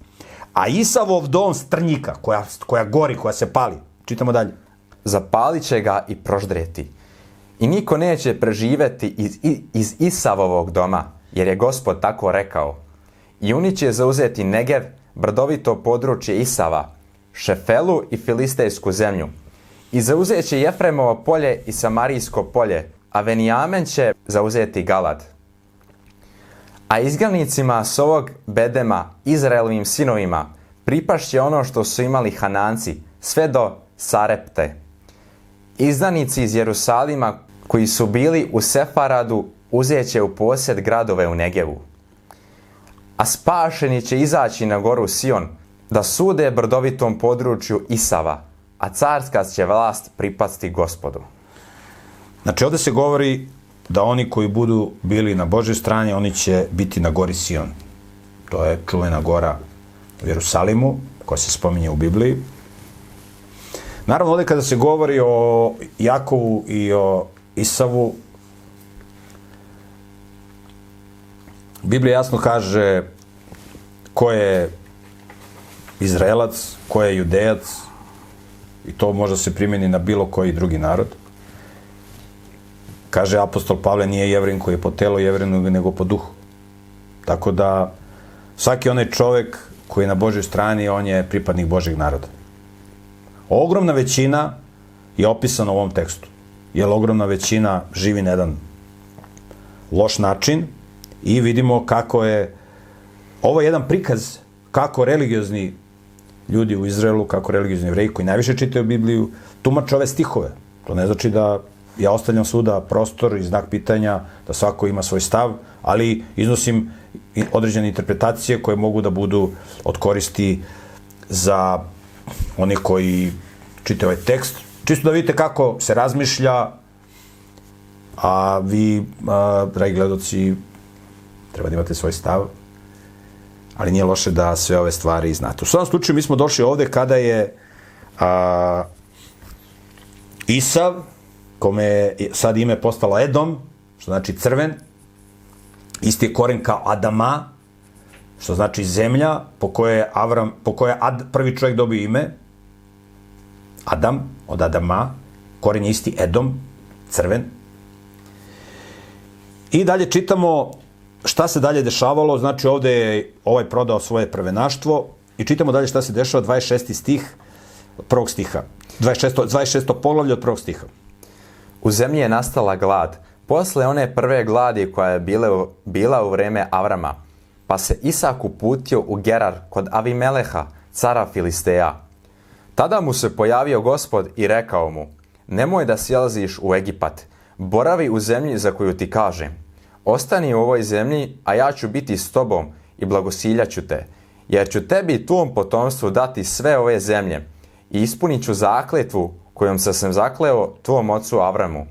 A Isavov dom strnjika, koja, koja gori, koja se pali. Čitamo dalje. zapalit će ga i proždreti. I niko neće preživeti iz, iz Isavovog doma, jer je gospod tako rekao. I oni će zauzeti Negev, brdovito područje Isava, Šefelu i Filistejsku zemlju. I zauzet će Jefremovo polje i Samarijsko polje, a Venijamen će zauzeti Galad. A izglednicima s ovog bedema, Izraelovim sinovima, pripašće ono što su imali Hananci, sve do Sarepte. Izdanici iz Jerusalima koji su bili u Sefaradu uzet će u posjed gradove u Negevu. A spašeni će izaći na goru Sion da sude brdovitom području Isava, a carska će vlast pripasti gospodu. Znači, ovde se govori da oni koji budu bili na Božoj strani, oni će biti na gori Sion. To je čuvena gora u Jerusalimu, koja se spominje u Bibliji. Naravno, ovde kada se govori o Jakovu i o Isavu, Biblija jasno kaže ko je Izraelac, ko je Judejac, i to može se primjeni na bilo koji drugi narod. Kaže apostol Pavle, nije jevrin koji je po telu jevrinu, nego po duhu. Tako da, svaki onaj čovek koji je na Božoj strani, on je pripadnik Božeg naroda. Ogromna većina je opisana u ovom tekstu. Jer ogromna većina živi na jedan loš način i vidimo kako je ovo je jedan prikaz kako religiozni ljudi u Izraelu, kako religiozni jevreji koji najviše čitaju Bibliju, tumače ove stihove. To ne znači da ja ostavljam svuda prostor i znak pitanja da svako ima svoj stav, ali iznosim određene interpretacije koje mogu da budu od koristi za oni koji čitaju ovaj tekst. Čisto da vidite kako se razmišlja, a vi, a, dragi gledoci, treba da imate svoj stav, ali nije loše da sve ove stvari znate. U svakom slučaju mi smo došli ovde kada je a, Isav, kome je sad ime postalo Edom, što znači crven, isti je koren kao Adama, što znači zemlja po kojoj Avram, po kojoj Ad, prvi čovjek dobio ime, Adam, od Adama, koren je isti Edom, crven. I dalje čitamo šta se dalje dešavalo, znači ovde je ovaj prodao svoje prvenaštvo i čitamo dalje šta se dešava, 26. stih prvog stiha. 26. 26. poglavlje od prvog stiha. U zemlji je nastala glad, posle one prve gladi koja je bile, bila u vreme Avrama, pa se Isak uputio u Gerar kod Avimeleha, cara Filisteja. Tada mu se pojavio gospod i rekao mu, nemoj da sjelaziš u Egipat, boravi u zemlji za koju ti kažem. Ostani u ovoj zemlji, a ja ću biti s tobom i blagosiljaću te, jer ću tebi i tvom potomstvu dati sve ove zemlje i ispunit ću zakletvu kojom sam sam zakleo tvom ocu Avramu.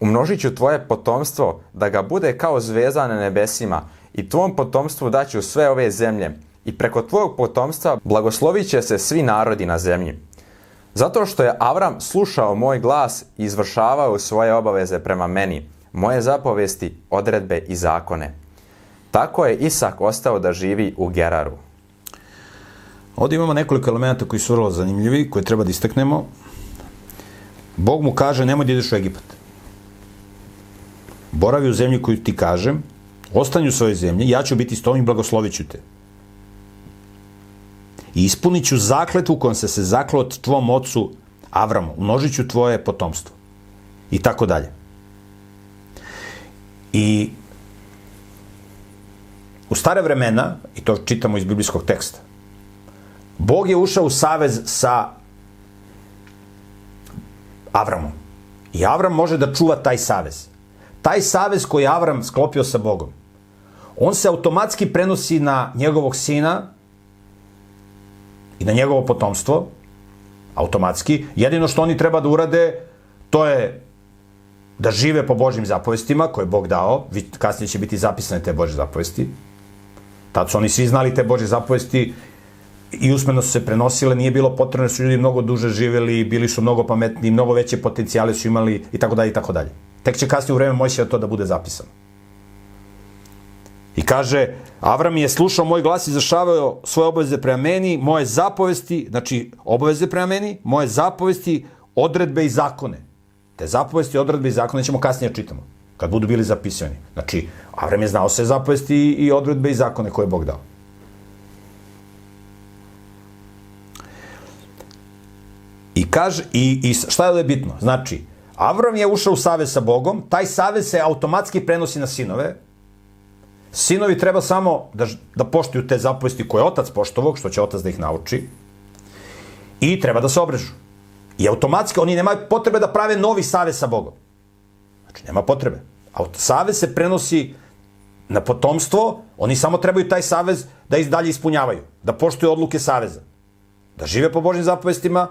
umnožit ću tvoje potomstvo da ga bude kao zvezda na nebesima i tvom potomstvu daću sve ove zemlje i preko tvojeg potomstva blagoslovit će se svi narodi na zemlji. Zato što je Avram slušao moj glas i izvršavao svoje obaveze prema meni, moje zapovesti, odredbe i zakone. Tako je Isak ostao da živi u Geraru. Ovdje imamo nekoliko elementa koji su vrlo zanimljivi, koje treba da istaknemo. Bog mu kaže, nemoj da ideš u Egipat. Boravi u zemlji koju ti kažem, ostani u svojoj zemlji, ja ću biti s tobom i blagoslovit ću te. I ispunit ću zakletvu kojom se se zaklo od tvom ocu Avramu, umnožit ću tvoje potomstvo. I tako dalje. I u stare vremena, i to čitamo iz biblijskog teksta, Bog je ušao u savez sa Avramom. I Avram može da čuva taj savez. Taj savez koji Avram sklopio sa Bogom, on se automatski prenosi na njegovog sina i na njegovo potomstvo, automatski. Jedino što oni treba da urade, to je da žive po Božim zapovestima koje je Bog dao, kasnije će biti zapisane te Bože zapovesti. Tad su oni svi znali te Bože zapovesti i usmeno su se prenosile, nije bilo potrebno, su ljudi mnogo duže živeli, bili su mnogo pametni, mnogo veće potencijale su imali i tako dalje i tako dalje. Tek će kasnije u vreme Mojsija to da bude zapisano. I kaže, Avram je slušao moj glas i zašavao svoje obaveze prema meni, moje zapovesti, znači obaveze prema meni, moje zapovesti, odredbe i zakone. Te zapovesti, odredbe i zakone ćemo kasnije čitamo, kad budu bili zapisani. Znači, Avram je znao sve zapovesti i odredbe i zakone koje je Bog dao. I kaže, i, i šta je bitno? Znači, Avram je ušao u savez sa Bogom, taj savez se automatski prenosi na sinove, Sinovi treba samo da, da poštuju te zapovesti koje je otac poštovog, što će otac da ih nauči, i treba da se obrežu. I automatski oni nemaju potrebe da prave novi savez sa Bogom. Znači, nema potrebe. A savez se prenosi na potomstvo, oni samo trebaju taj savez da iz dalje ispunjavaju, da poštuju odluke saveza, da žive po Božim zapovestima,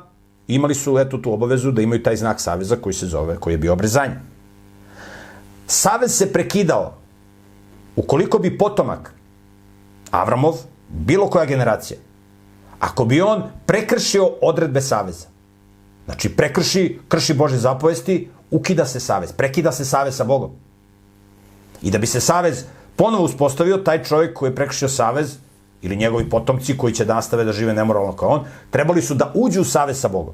imali su eto tu obavezu da imaju taj znak saveza koji se zove, koji je bio obrezanje. Savez se prekidao ukoliko bi potomak Avramov, bilo koja generacija, ako bi on prekršio odredbe saveza, znači prekrši, krši Bože zapovesti, ukida se savez, prekida se savez sa Bogom. I da bi se savez ponovo uspostavio, taj čovjek koji je prekršio savez, ili njegovi potomci koji će da nastave da žive nemoralno kao on, trebali su da uđu u savez sa Bogom.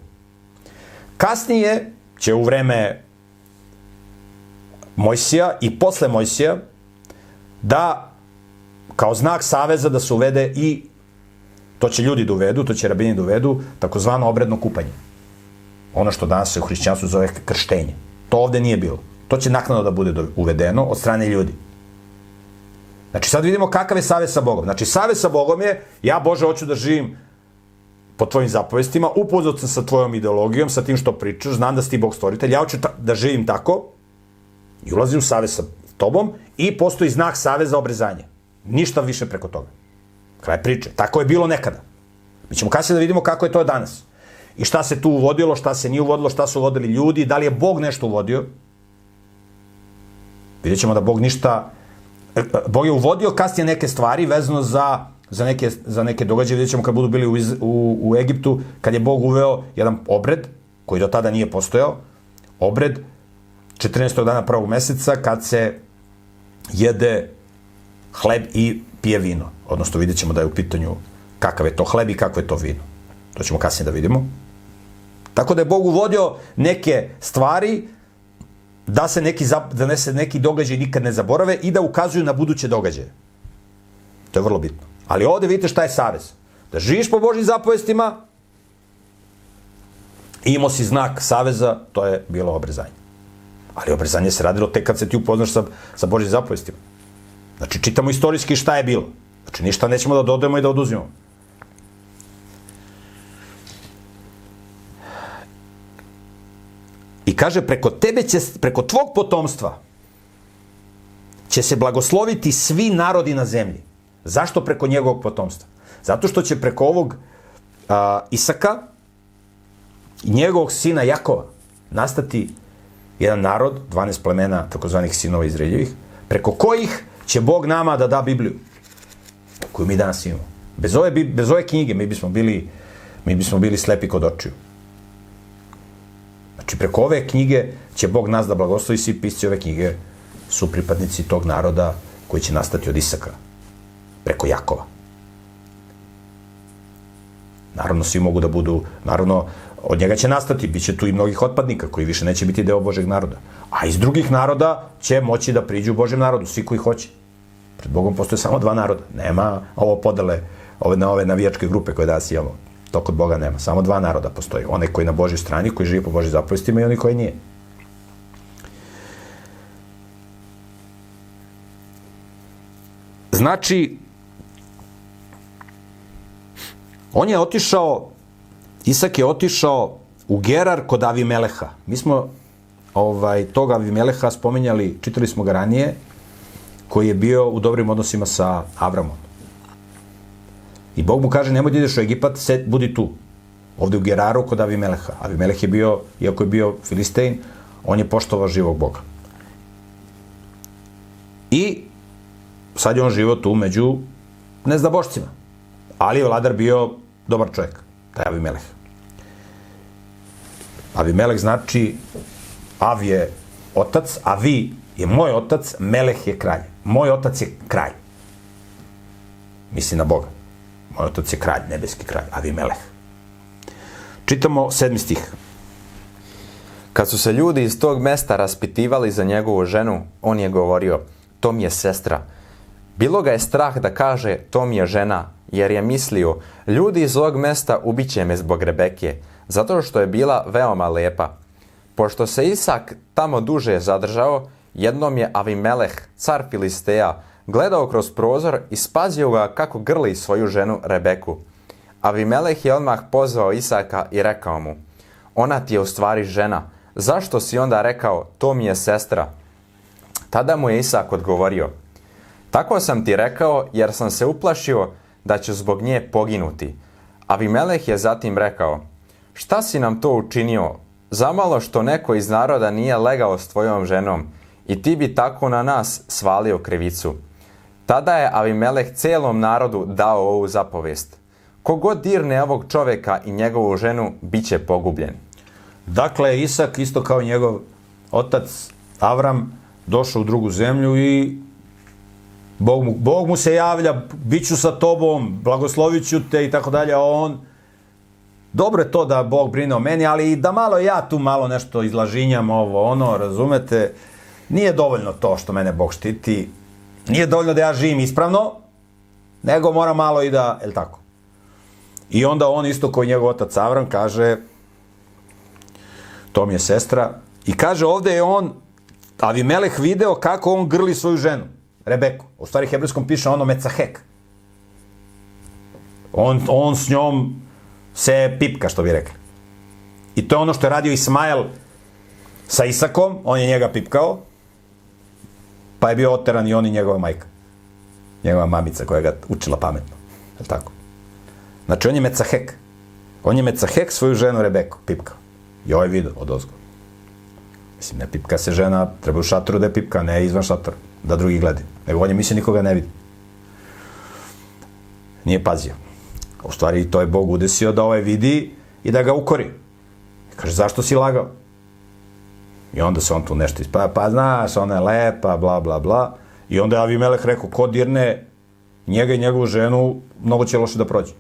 Kasnije će u vreme Mojsija i posle Mojsija da kao znak saveza da se uvede i to će ljudi da uvedu, to će rabini da uvedu, takozvano obredno kupanje. Ono što danas se u hrišćanstvu zove krštenje. To ovde nije bilo. To će naknadno da bude uvedeno od strane ljudi. Znači sad vidimo kakav je savez sa Bogom. Znači savez sa Bogom je, ja Bože hoću da živim po tvojim zapovestima, upoznat sam sa tvojom ideologijom, sa tim što pričaš, znam da si ti Bog stvoritelj, ja hoću da živim tako i ulazim u savez sa tobom i postoji znak saveza obrezanja. Ništa više preko toga. Kraj priče. Tako je bilo nekada. Mi ćemo kasnije da vidimo kako je to danas. I šta se tu uvodilo, šta se nije uvodilo, šta su uvodili ljudi, da li je Bog nešto uvodio. Vidjet ćemo da Bog ništa... E, e, Bog je uvodio kasnije neke stvari vezano za, za, neke, za neke događaje. Vidjet ćemo kad budu bili u, u, u Egiptu, kad je Bog uveo jedan obred, koji do tada nije postojao, obred 14. dana prvog meseca, kad se jede hleb i pije vino. Odnosno, vidjet ćemo da je u pitanju kakav je to hleb i kakvo je to vino. To ćemo kasnije da vidimo. Tako da je Bog uvodio neke stvari da se neki, da se neki događaj nikad ne zaborave i da ukazuju na buduće događaje. To je vrlo bitno. Ali ovde vidite šta je savez. Da živiš po Božim zapovestima, imao si znak saveza, to je bilo obrezanje. Ali obrezanje se radilo tek kad se ti upoznaš sa, sa Božim zapovestima. Znači, čitamo istorijski šta je bilo. Znači, ništa nećemo da dodajemo i da oduzimamo. I kaže, preko tebe će, preko tvog potomstva će se blagosloviti svi narodi na zemlji. Zašto preko njegovog potomstva? Zato što će preko ovog a, Isaka i njegovog sina Jakova nastati jedan narod, 12 plemena takozvanih sinova Izraeljevih, preko kojih će Bog nama da da Bibliju, koju mi danas imamo. Bez ove, bez ove knjige mi bismo bili, mi bismo bili slepi kod očiju. Znači, preko ove knjige će Bog nas da blagoslovi, svi pisci ove knjige su pripadnici tog naroda koji će nastati od Isaka, preko Jakova. Naravno, svi mogu da budu, naravno, od njega će nastati, bit će tu i mnogih otpadnika koji više neće biti deo Božeg naroda. A iz drugih naroda će moći da priđu Božem narodu, svi koji hoće. Pred Bogom postoje samo dva naroda. Nema ovo podele, ove, na ove navijačke grupe koje danas imamo. To kod Boga nema. Samo dva naroda postoji. Onaj koji je na Božoj strani, koji živi po Božoj zapovestima i onaj koji nije. Znači, on je otišao, Isak je otišao u Gerar kod Avimeleha. Mi smo ovaj, tog Avimeleha spominjali, čitali smo ga ranije, koji je bio u dobrim odnosima sa Avramom. I Bog mu kaže, nemoj da ideš u Egipat, se, budi tu. Ovde u Geraru kod Avimeleha. Avimeleh je bio, iako je bio Filistein, on je poštovao živog Boga. I sad je on živo tu među nezdabošcima. Ali je vladar bio dobar čovjek, taj Avimeleh. Avimeleh znači Av je otac, a vi je moj otac, Meleh je kralj. Moj otac je kralj. Misli na Boga. Moj otac je kralj, nebeski kralj, Avimeleh. Čitamo sedmi stih. Kad su se ljudi iz tog mesta raspitivali za njegovu ženu, on je govorio, to mi je sestra. Bilo ga je strah da kaže, to mi je žena, jer je mislio, ljudi iz ovog mesta ubiće me zbog Rebeke, zato što je bila veoma lepa. Pošto se Isak tamo duže zadržao, jednom je Avimeleh, car Filisteja, gledao kroz prozor i spazio ga kako grli svoju ženu Rebeku. Avimeleh je odmah pozvao Isaka i rekao mu, ona ti je u stvari žena, zašto si onda rekao, to mi je sestra? Tada mu je Isak odgovorio, tako sam ti rekao jer sam se uplašio da ću zbog nje poginuti. Avimeleh je zatim rekao, šta si nam to učinio? Zamalo što neko iz naroda nije legao s tvojom ženom i ti bi tako na nas svalio krivicu. Tada je Avimeleh celom narodu dao ovu zapovest. Kogod dirne ovog čoveka i njegovu ženu, bit će pogubljen. Dakle, Isak, isto kao njegov otac Avram, došao u drugu zemlju i Bog mu, Bog mu se javlja, bit ću sa tobom, blagoslovit ću te i tako dalje, a on, dobro je to da Bog brine o meni, ali i da malo ja tu malo nešto izlažinjam ovo, ono, razumete, nije dovoljno to što mene Bog štiti, nije dovoljno da ja živim ispravno, nego mora malo i da, je li tako? I onda on isto koji njegov otac Avram kaže, to mi je sestra, i kaže ovde je on, Avimeleh video kako on grli svoju ženu, Rebeku. U stvari hebrejskom piše ono Mecahek. On, on s njom se pipka, što bi rekli. I to je ono što je radio Ismael sa Isakom, on je njega pipkao, pa je bio oteran i on i njegova majka. Njegova mamica koja ga učila pametno. Je li tako? Znači, on je Mecahek. On je Mecahek svoju ženu Rebeku pipkao. I ovaj video od ozgo. Mislim, ne pipka se žena, treba u šatoru da je pipka, ne izvan šatora, da drugi gledaju. Nego on je mislio nikoga ne vidi. Nije pazio. U stvari, to je Bog udesio da ovaj vidi i da ga ukori. Kaže, zašto si lagao? I onda se on tu nešto ispada, pa znaš, ona je lepa, bla, bla, bla. I onda je Avimeleh rekao, ko dirne njega i njegovu ženu, mnogo će loše da prođe.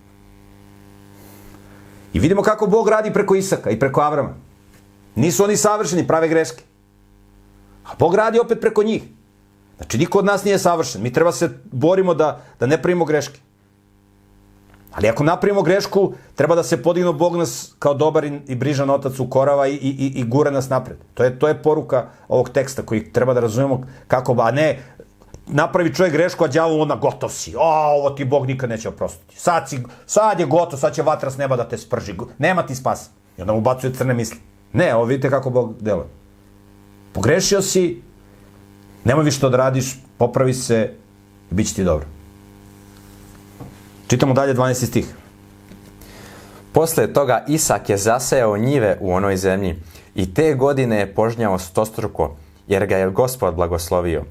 I vidimo kako Bog radi preko Isaka i preko Avrama. Nisu oni savršeni, prave greške. A Bog radi opet preko njih. Znači, niko od nas nije savršen. Mi treba se borimo da, da ne pravimo greške. Ali ako napravimo grešku, treba da se podigno Bog nas kao dobar i, brižan otac ukorava i, i, i gura nas napred. To je, to je poruka ovog teksta koji treba da razumemo kako, a ne napravi čovjek grešku, a đavo onda gotov si. O, ovo ti Bog nikad neće oprostiti. Sad, si, sad je gotov, sad će vatra s neba da te sprži. Nema ti spasa. I onda mu bacuje crne misli. Ne, ovo vidite kako Bog deluje. Pogrešio si, nemoj više to da radiš, popravi se bit će ti dobro. Čitamo dalje 12. stih. Posle toga Isak je zasejao njive u onoj zemlji I te godine je požnjao stostruko, jer ga je gospod blagoslovio.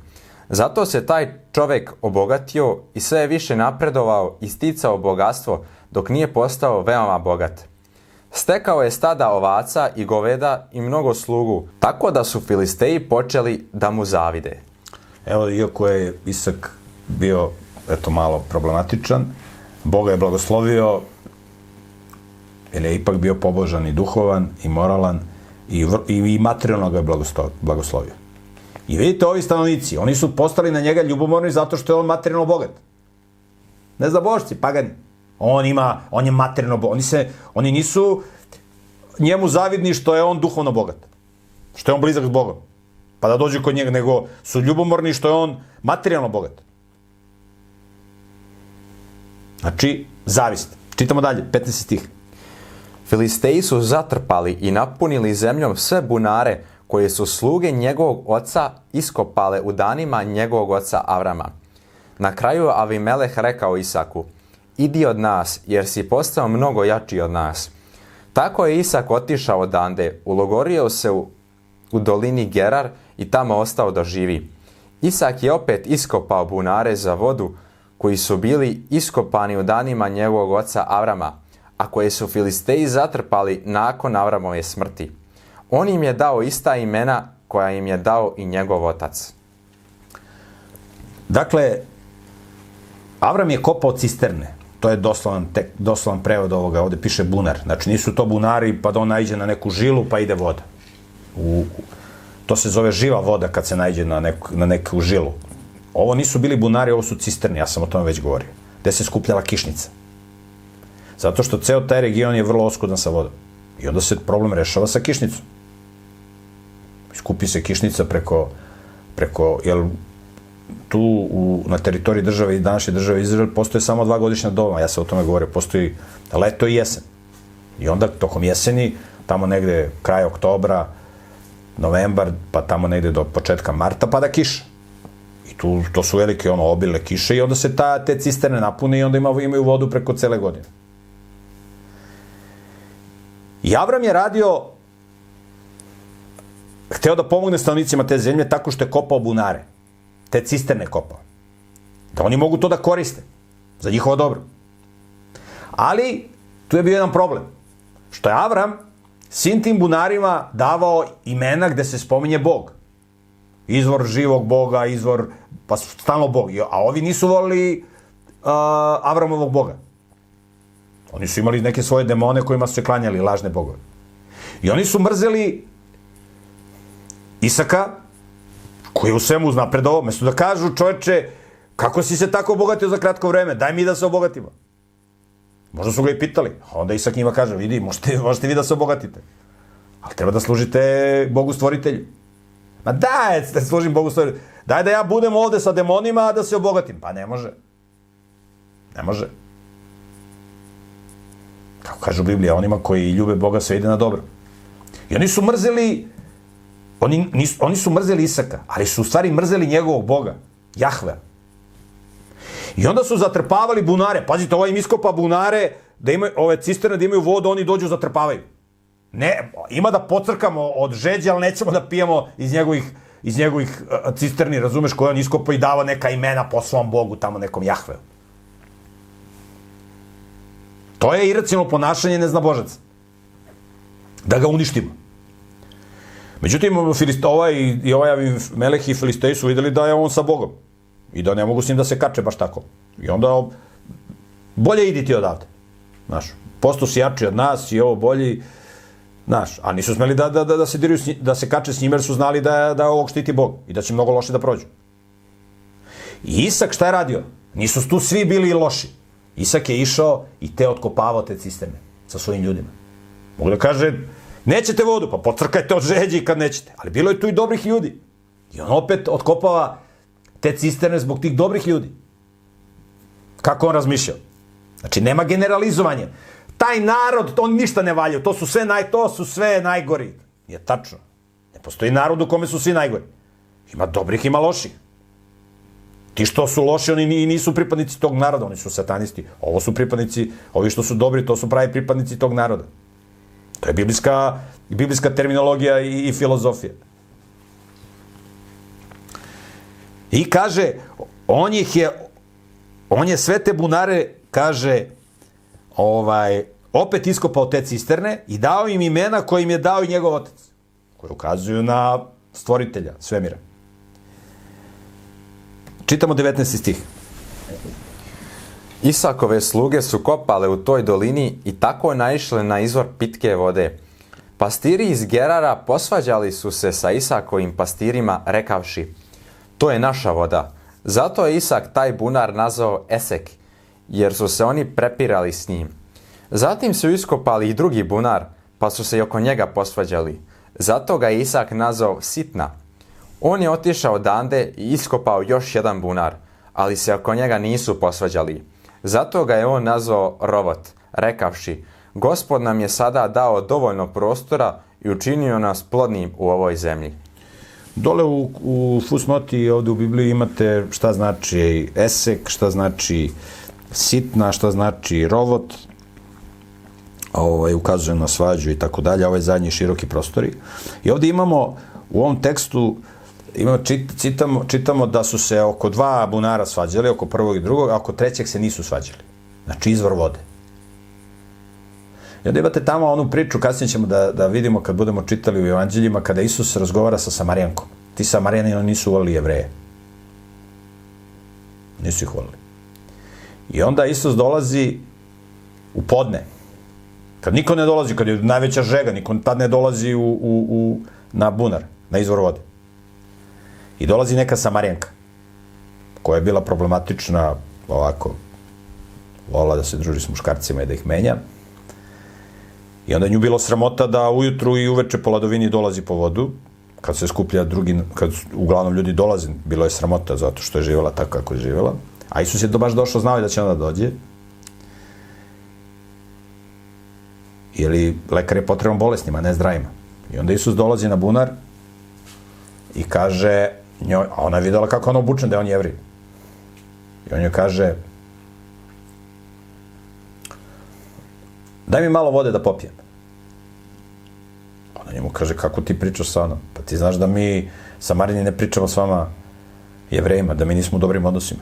Zato se taj čovek obogatio i sve je više napredovao i sticao bogatstvo dok nije postao veoma bogat. Stekao je stada ovaca i goveda i mnogo slugu, tako da su Filisteji počeli da mu zavide. Evo, iako je Isak bio, eto, malo problematičan, Boga je blagoslovio, jer je ipak bio pobožan i duhovan i moralan i, i materijalno ga je blagoslovio. I vidite, ovi stanovnici, oni su postali na njega ljubomorni zato što je on materijalno bogat. Ne zna božci, pagani. On ima, on je materijalno bogat. Oni, se, oni nisu njemu zavidni što je on duhovno bogat. Što je on blizak s Bogom. Pa da dođu kod njega, nego su ljubomorni što je on materijalno bogat. Znači, zavist. Čitamo dalje, 15 stih. Filisteji su zatrpali i napunili zemljom sve bunare koje su sluge njegovog oca iskopale u danima njegovog oca Avrama. Na kraju Avimeleh rekao Isaku, idi od nas, jer si postao mnogo jači od nas. Tako je Isak otišao odande, ulogorio se u, u dolini Gerar i tamo ostao da živi. Isak je opet iskopao bunare za vodu, koji su bili iskopani u danima njegovog oca Avrama, a koje su Filisteji zatrpali nakon Avramove smrti. On im je dao ista imena koja im je dao i njegov otac. Dakle, Avram je kopao cisterne. To je doslovan, tek, doslovan prevod ovoga. Ovde piše bunar. Znači, nisu to bunari pa da on najde na neku žilu pa ide voda. U, to se zove živa voda kad se najde na neku, na neku žilu. Ovo nisu bili bunari, ovo su cisterne, ja sam o tome već govorio. Gde se skupljala kišnica. Zato što ceo taj region je vrlo oskudan sa vodom. I onda se problem rešava sa kišnicom. Skupi se kišnica preko, preko jel, tu u, na teritoriji države i današnje države Izrael postoje samo dva godišnja doma, ja sam o tome govorio, postoji leto i jesen. I onda tokom jeseni, tamo negde kraj oktobra, novembar, pa tamo negde do početka marta pada kiša. Tu, to su velike ono, obile kiše i onda se ta, te cisterne napune i onda ima, imaju vodu preko cele godine. I Avram je radio, hteo da pomogne stanovnicima te zemlje tako što je kopao bunare. Te cisterne kopao. Da oni mogu to da koriste. Za njihovo dobro. Ali, tu je bio jedan problem. Što je Avram svim tim bunarima davao imena gde se spominje Bog. Izvor živog Boga, izvor, pa stalno Bog. A ovi nisu volili uh, Avramovog Boga. Oni su imali neke svoje demone kojima su se klanjali, lažne bogove. I oni su mrzeli Isaka, koji je u svemu uznapredovao, mesto da kažu čoveče, kako si se tako obogatio za kratko vreme, daj mi da se obogatimo. Možda su ga i pitali. A onda Isak njima kaže, vidi, možete, možete vi da se obogatite. Ali treba da služite Bogu stvoritelju. Ma daj, da služim Bogu stvoritelju. Daj da ja budem ovde sa demonima, a da se obogatim. Pa ne može. Ne može. Kako kaže u Bibliji, onima koji ljube Boga sve ide na dobro. I oni su mrzeli, oni, nis, oni su mrzeli Isaka, ali su u stvari mrzeli njegovog Boga, Jahve. I onda su zatrpavali bunare. Pazite, ovaj im iskopa bunare, da imaju, ove cisterne da imaju vodu, oni dođu zatrpavaju. Ne, ima da pocrkamo od žeđa, ali nećemo da pijemo iz njegovih, iz njegovih cisterni, razumeš, koje on iskopa i dava neka imena po svom Bogu, tamo nekom Jahveu. To je iracionalno ponašanje neznabožaca. Da ga uništimo. Međutim, Filist, ovaj, i ovaj Meleh i Filisteji su videli da je on sa Bogom. I da ne mogu s njim da se kače baš tako. I onda, bolje idi ti odavde. Znaš, posto si jači od nas i ovo bolji, znaš, a nisu smeli da, da, da, da se diraju, da se kače s njim jer su znali da, da ovog štiti Bog i da će mnogo loše da prođu. I Isak šta je radio? Nisu tu svi bili loši. Isak je išao i te otkopavao te cisterne sa svojim ljudima. Mogu da kaže, nećete vodu, pa pocrkajte od žeđi kad nećete. Ali bilo je tu i dobrih ljudi. I on opet otkopava te cisterne zbog tih dobrih ljudi. Kako on razmišljao? Znači, nema generalizovanja. Taj narod, on ništa ne valja, to su sve, naj, to su sve najgori. Je tačno. Ne postoji narod u kome su svi najgori. Ima dobrih, ima loših. Ti što su loši, oni nisu pripadnici tog naroda, oni su satanisti. Ovo su pripadnici, ovi što su dobri, to su pravi pripadnici tog naroda. To je biblijska, biblijska terminologija i, i filozofija. I kaže, on ih je, on je sve te bunare, kaže, ovaj, opet iskopao te cisterne i dao im imena koje im je dao i njegov otac, koje ukazuju na stvoritelja svemira. Čitamo 19. stih. Isakove sluge su kopale u toj dolini i tako naišle na izvor pitke vode. Pastiri iz Gerara posvađali su se sa Isakovim pastirima rekavši To je naša voda. Zato je Isak taj bunar nazvao Esek, jer su se oni prepirali s njim. Zatim su iskopali i drugi bunar, pa su se i oko njega posvađali. Zato ga je Isak nazvao Sitna. On je otišao odande i iskopao još jedan bunar, ali se oko njega nisu posvađali. Zato ga je on nazvao Rovot, rekavši, Gospod nam je sada dao dovoljno prostora i učinio nas plodnim u ovoj zemlji. Dole u, u fusnoti ovde u Bibliji imate šta znači esek, šta znači sitna, šta znači rovot, ovaj, ukazuje na svađu i tako dalje, ovaj zadnji široki prostori. I ovde imamo u ovom tekstu imamo, čit, čitamo, čitamo da su se oko dva bunara svađali, oko prvog i drugog, a oko trećeg se nisu svađali. Znači izvor vode. I onda imate tamo onu priču, kasnije ćemo da, da vidimo kad budemo čitali u evanđeljima, kada Isus razgovara sa Samarijankom. Ti Samarijani nisu volili jevreje. Nisu ih volili. I onda Isus dolazi u podne. Kad niko ne dolazi, kad je najveća žega, niko tad ne dolazi u, u, u, na bunar, na izvor vode. I dolazi neka Samarijanka, koja je bila problematična, ovako, volila da se druži s muškarcima i da ih menja. I onda je nju bilo sramota da ujutru i uveče po ladovini dolazi po vodu, kad se skuplja drugi, kad uglavnom ljudi dolaze, bilo je sramota zato što je živjela tako kako je živjela. A Isus je to baš došao, znao da će ona da dođe. Ili lekar je potreban bolesnima, ne zdravima. I onda Isus dolazi na bunar i kaže, njoj, a ona je videla kako on obučen, da je on jevri. I on joj kaže, daj mi malo vode da popijem. Ona njemu kaže, kako ti pričaš sa mnom? Pa ti znaš da mi, Samarini, ne pričamo s vama jevrejima, da mi nismo u dobrim odnosima.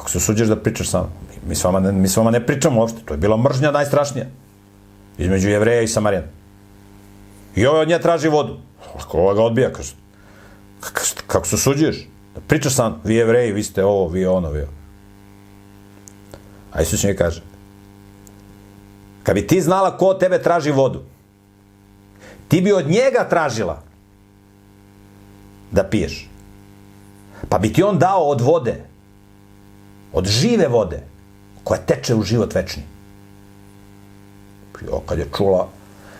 Kako se usuđeš da pričaš sa? Mi, s vama ne, mi s vama ne pričamo uopšte. To je bila mržnja najstrašnija. Između jevreja i Samarijana. I ovaj od nje traži vodu. Ako ova ga odbija, kaže, kako se usuđuješ? Da pričaš sa mnom, vi jevreji, vi ste ovo, vi ono, vi ovo. A Isus njoj kaže, kad bi ti znala ko od tebe traži vodu, ti bi od njega tražila da piješ. Pa bi ti on dao od vode, od žive vode, koja teče u život večni. Jo, kad je čula,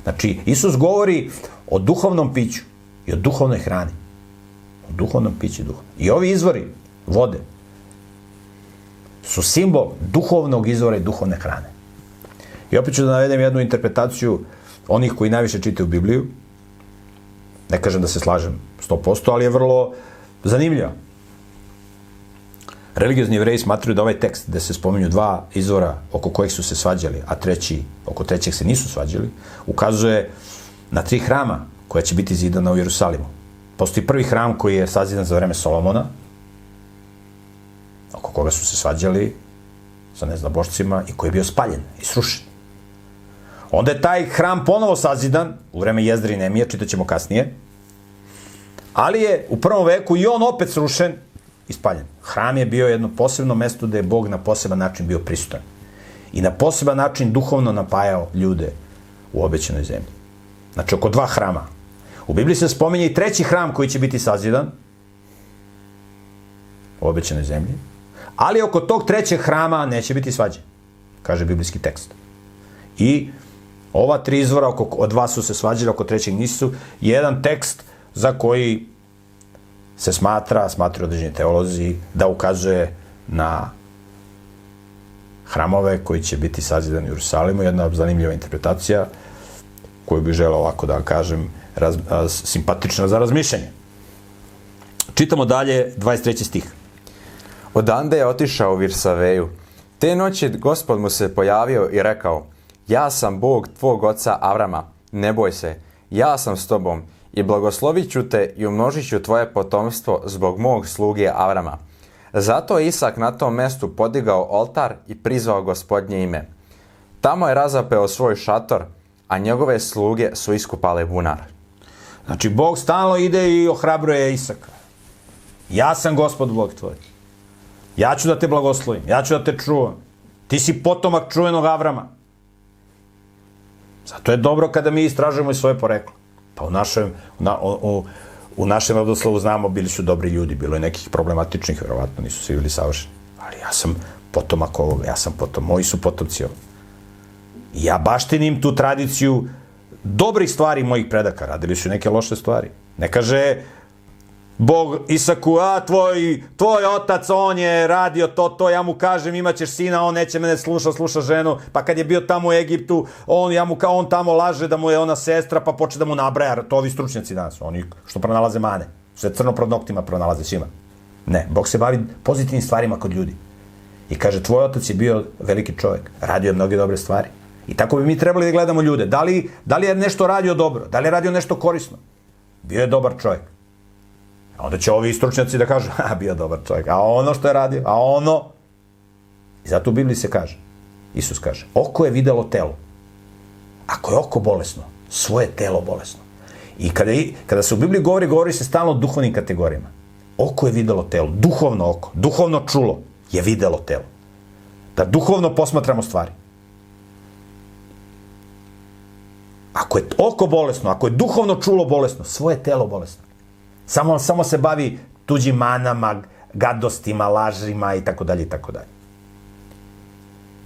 znači, Isus govori o duhovnom piću i o duhovnoj hrani. O duhovnom piću i duhovnom. I ovi izvori vode su simbol duhovnog izvora i duhovne hrane. I opet ću da navedem jednu interpretaciju onih koji najviše čitaju Bibliju. Ne kažem da se slažem 100%, ali je vrlo zanimljiva. Religiozni jevreji smatruju da ovaj tekst gde se spominju dva izvora oko kojih su se svađali, a treći, oko trećeg se nisu svađali, ukazuje na tri hrama koja će biti zidana u Jerusalimu. Postoji prvi hram koji je sazidan za vreme Solomona, oko koga su se svađali sa neznabošcima i koji je bio spaljen i srušen. Onda je taj hram ponovo sazidan, u vreme Jezdri i Nemije, čitaćemo kasnije, ali je u prvom veku i on opet srušen i spaljen. Hram je bio jedno posebno mesto gde je Bog na poseban način bio prisutan. I na poseban način duhovno napajao ljude u obećanoj zemlji. Znači, oko dva hrama. U Bibliji se spominje i treći hram koji će biti sazidan u obećanoj zemlji. Ali oko tog trećeg hrama neće biti svađe, kaže biblijski tekst. I ova tri izvora, oko, od dva su se svađali, oko trećeg nisu, jedan tekst za koji se smatra, smatraju određeni teolozi, da ukazuje na hramove koji će biti sazidani u Jerusalimu. Jedna zanimljiva interpretacija koju bih želeo ovako da kažem, raz, a, simpatična za razmišljanje. Čitamo dalje 23. stih. Odande je otišao u Virsaveju. Te noći gospod mu se pojavio i rekao, ja sam Bog tvog oca Avrama, ne boj se, ja sam s tobom i blagoslovit ću te i umnožit ću tvoje potomstvo zbog mog sluge Avrama. Zato je Isak na tom mestu podigao oltar i prizvao gospodnje ime. Tamo je razapeo svoj šator, a njegove sluge su iskupale bunar. Znači, Bog stalno ide i ohrabruje Isaka. Ja sam gospod Bog tvoj. Ja ću da te blagoslovim, ja ću da te čuvam. Ti si potomak čuvenog Avrama. Zato je dobro kada mi istražujemo i svoje poreklo. Pa u našem, na, u, u, našem rodoslovu znamo, bili su dobri ljudi, bilo je nekih problematičnih, verovatno nisu svi bili savršeni. Ali ja sam potomak ovoga, ja sam potom, moji su potomci ovoga. Ja baštinim tu tradiciju dobrih stvari mojih predaka, radili su neke loše stvari. Ne kaže Bog Isaku, a tvoj, tvoj otac, on je radio to, to, ja mu kažem imaćeš sina, on neće mene sluša, sluša ženu, pa kad je bio tamo u Egiptu, on, ja mu kao on tamo laže da mu je ona sestra, pa poče da mu nabraja, to ovi stručnjaci danas, oni što pronalaze mane, sve crno pred noktima pronalaze svima. Ne, Bog se bavi pozitivnim stvarima kod ljudi. I kaže, tvoj otac je bio veliki čovjek, radio je mnoge dobre stvari. I tako bi mi trebali da gledamo ljude. Da li, da li je nešto radio dobro? Da li je radio nešto korisno? Bio je dobar čovjek. A onda će ovi stručnjaci da kažu, a bio dobar čovjek. A ono što je radio? A ono? I zato u Bibliji se kaže, Isus kaže, oko je videlo telo. Ako je oko bolesno, svoje telo bolesno. I kada, kada se u Bibliji govori, govori se stalno o duhovnim kategorijama. Oko je videlo telo, duhovno oko, duhovno čulo je videlo telo. Da duhovno posmatramo stvari. Ako je oko bolesno, ako je duhovno čulo bolesno, svoje telo bolesno. Samo, samo se bavi tuđim manama, gadostima, lažima i tako dalje i tako dalje.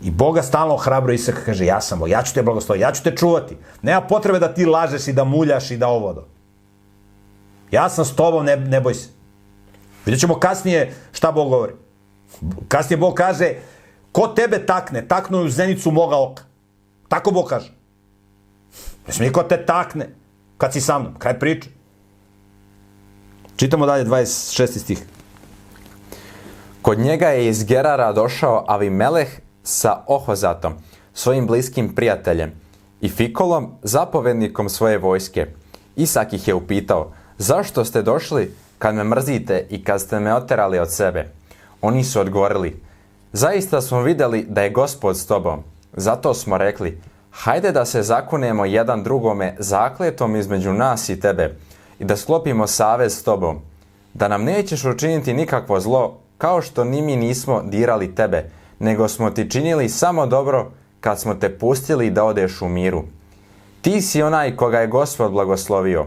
I Boga stalno hrabro Isaka kaže, ja sam Bog, ja ću te blagosloviti, ja ću te čuvati. Nema potrebe da ti lažeš i da muljaš i da ovodo. Ja sam s tobom, ne, ne boj se. Vidjet ćemo kasnije šta Bog govori. Kasnije Bog kaže, ko tebe takne, taknu u zenicu moga oka. Tako Bog kaže. Ne smije ko te takne kad si sa mnom. Kraj priče. Čitamo dalje 26. stih. Kod njega je iz Gerara došao Avimeleh sa Ohozatom, svojim bliskim prijateljem, i Fikolom, zapovednikom svoje vojske. Isak ih je upitao, zašto ste došli kad me mrzite i kad ste me oterali od sebe? Oni su odgovorili, zaista smo vidjeli da je gospod s tobom. Zato smo rekli, hajde da se zakunemo jedan drugome zakletom između nas i tebe i da sklopimo savez s tobom, da nam nećeš učiniti nikakvo zlo, kao što ni mi nismo dirali tebe, nego smo ti činili samo dobro kad smo te pustili da odeš u miru. Ti si onaj koga je gospod blagoslovio.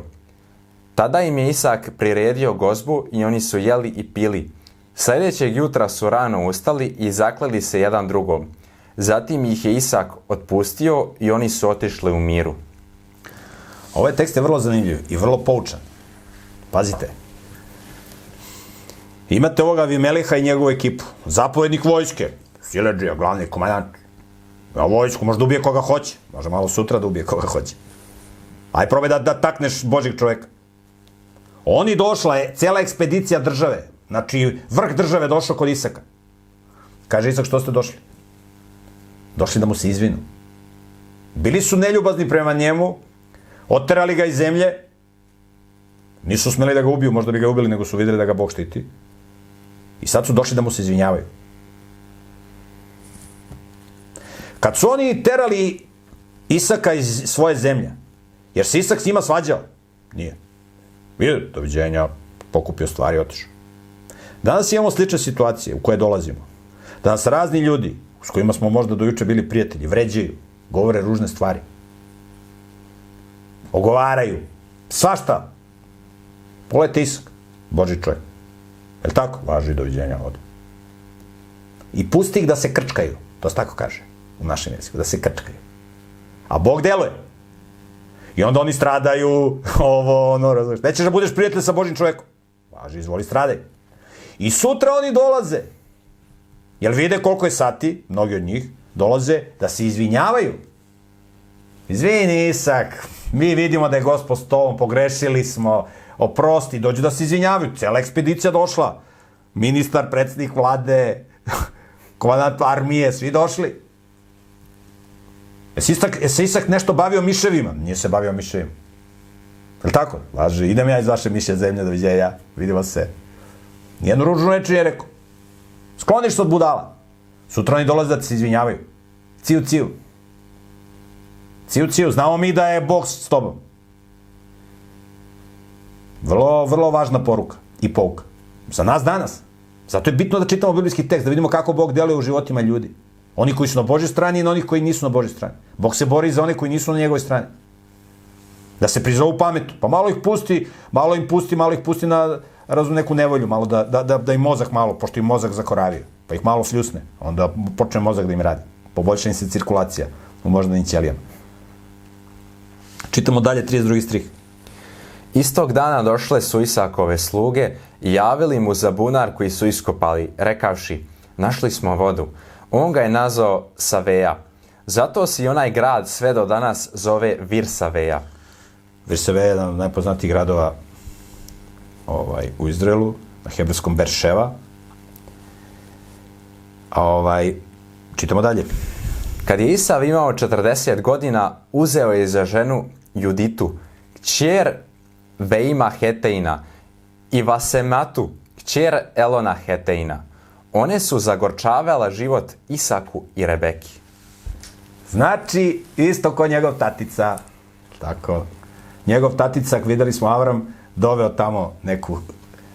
Tada im je Isak priredio gozbu i oni su jeli i pili. Sljedećeg jutra su rano ustali i zakleli se jedan drugom. Zatim ih je Isak otpustio i oni su otišli u miru. Ovaj tekst je vrlo zanimljiv i vrlo poučan. Pazite. Imate ovoga Vimeliha i njegovu ekipu. Zapovednik vojske. Sileđija, glavni komandant. A vojsku može da ubije koga hoće. Može malo sutra da ubije koga hoće. Aj probaj da, da takneš Božih čoveka. Oni došla je, cela ekspedicija države. Znači, vrh države došao kod Isaka. Kaže Isak, što ste došli? Došli da mu se izvinu. Bili su neljubazni prema njemu, oterali ga iz zemlje, nisu smeli da ga ubiju, možda bi ga ubili, nego su videli da ga Bog štiti. I sad su došli da mu se izvinjavaju. Kad su oni terali Isaka iz svoje zemlje, jer se Isak s njima svađao? Nije. Vidi, doviđenja, pokupio stvari, otišao. Danas imamo slične situacije u koje dolazimo. Danas razni ljudi, s kojima smo možda do juče bili prijatelji, vređaju, govore ružne stvari. Ogovaraju. Svašta. Pogledajte Isak, Boži čovjek. Je li tako? Važi doviđenja od. I pusti ih da se krčkaju. To se tako kaže u našem jeziku, da se krčkaju. A Bog deluje. I onda oni stradaju, ovo, ono, razumiješ. Nećeš da budeš prijatelj sa Božim čovjekom. Važi, izvoli, stradaj. I sutra oni dolaze. Jel vide koliko je sati, mnogi od njih, dolaze da se izvinjavaju. Izvini, Isak, mi vidimo da je gospod s tobom, pogrešili smo, oprosti, dođu da se izvinjavaju. Cela ekspedicija došla. Ministar, predsjednik vlade, komandant armije, svi došli. Je se Isak, je se Isak nešto bavio miševima? Nije se bavio miševima. Je tako? Laže, idem ja iz vaše miše zemlje, doviđenja, vidimo se. Nijednu ružnu reč nije rekao. Skloniš se od budala. Sutra oni dolaze da se izvinjavaju. Ciju, ciju. Ciju, ciju. Znamo mi da je Bog s tobom. Vrlo, vrlo važna poruka i pouka. Za nas danas. Zato je bitno da čitamo biblijski tekst, da vidimo kako Bog deluje u životima ljudi. Oni koji su na Božoj strani i na onih koji nisu na Božoj strani. Bog se bori za one koji nisu na njegovoj strani. Da se prizovu pametu. Pa malo ih pusti, malo im pusti, malo ih pusti na razum neku nevolju, malo da, da, da, da im mozak malo, pošto im mozak zakoravio, pa ih malo fljusne, onda počne mozak da im radi. Poboljša im se cirkulacija u moždanim ćelijama. Čitamo dalje 32. strih. Istog dana došle su Isakove sluge i javili mu za bunar koji su iskopali, rekavši, našli smo vodu. On ga je nazvao Saveja. Zato si onaj grad sve do danas zove Virsaveja. Virsaveja je jedan od najpoznatijih gradova ovaj, u Izraelu, na hebrejskom Berševa. A ovaj, čitamo dalje. Kad je Isav imao 40 godina, uzeo je za ženu Juditu, kćer Veima Heteina i Vasematu, kćer Elona Heteina. One su zagorčavale život Isaku i Rebeki. Znači, isto ko njegov tatica. Tako. Njegov tatica, videli smo Avram, doveo tamo neku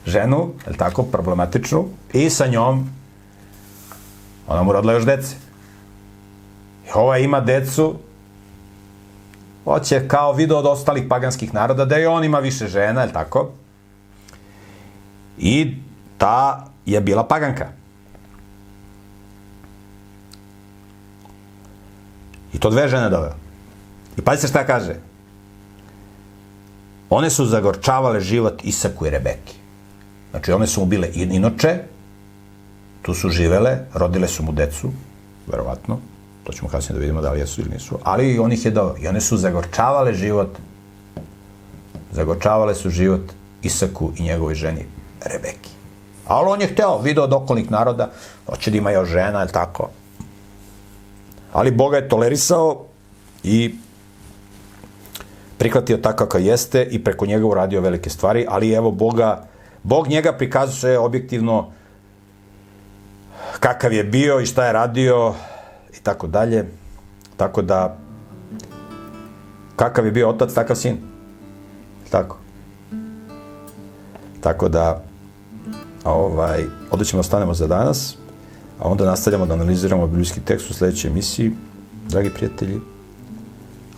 ženu, je tako, problematičnu, i sa njom ona mu rodila još dece. Ova ima decu, hoće kao video od ostalih paganskih naroda, da i on ima više žena, je tako? I ta je bila paganka. I to dve žene doveo. I pazite šta kaže. One su zagorčavale život Isaku i Rebeki. Znači, one su mu bile inoče, tu su živele, rodile su mu decu, verovatno, to ćemo kasnije da vidimo da li jesu ili nisu, ali on ih je dao. I one su zagorčavale život, zagorčavale su život Isaku i njegovoj ženi Rebeki. Ali on je hteo, video od okolnih naroda, hoće da ima još žena, je tako? Ali Boga je tolerisao i prihvatio tako kako jeste i preko njega uradio velike stvari, ali evo Boga, Bog njega prikazuje objektivno kakav je bio i šta je radio i tako dalje. Tako da, kakav je bio otac, takav sin. Tako. Tako da, ovaj, ovdje ćemo ostanemo za danas, a onda nastavljamo da analiziramo biblijski tekst u sledećoj emisiji. Dragi prijatelji,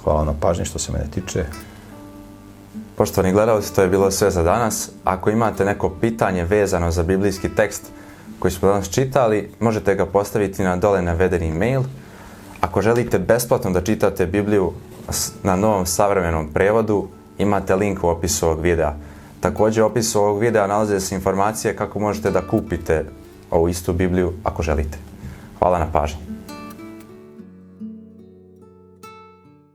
hvala na pažnji što se mene tiče. Poštovani gledalci, to je bilo sve za danas. Ako imate neko pitanje vezano za biblijski tekst koji smo danas čitali, možete ga postaviti na dole navedeni mail. Ako želite besplatno da čitate Bibliju na novom savremenom prevodu, imate link u opisu ovog videa. Takođe u opisu ovog videa nalaze se informacije kako možete da kupite ovu istu Bibliju ako želite. Hvala na pažnji.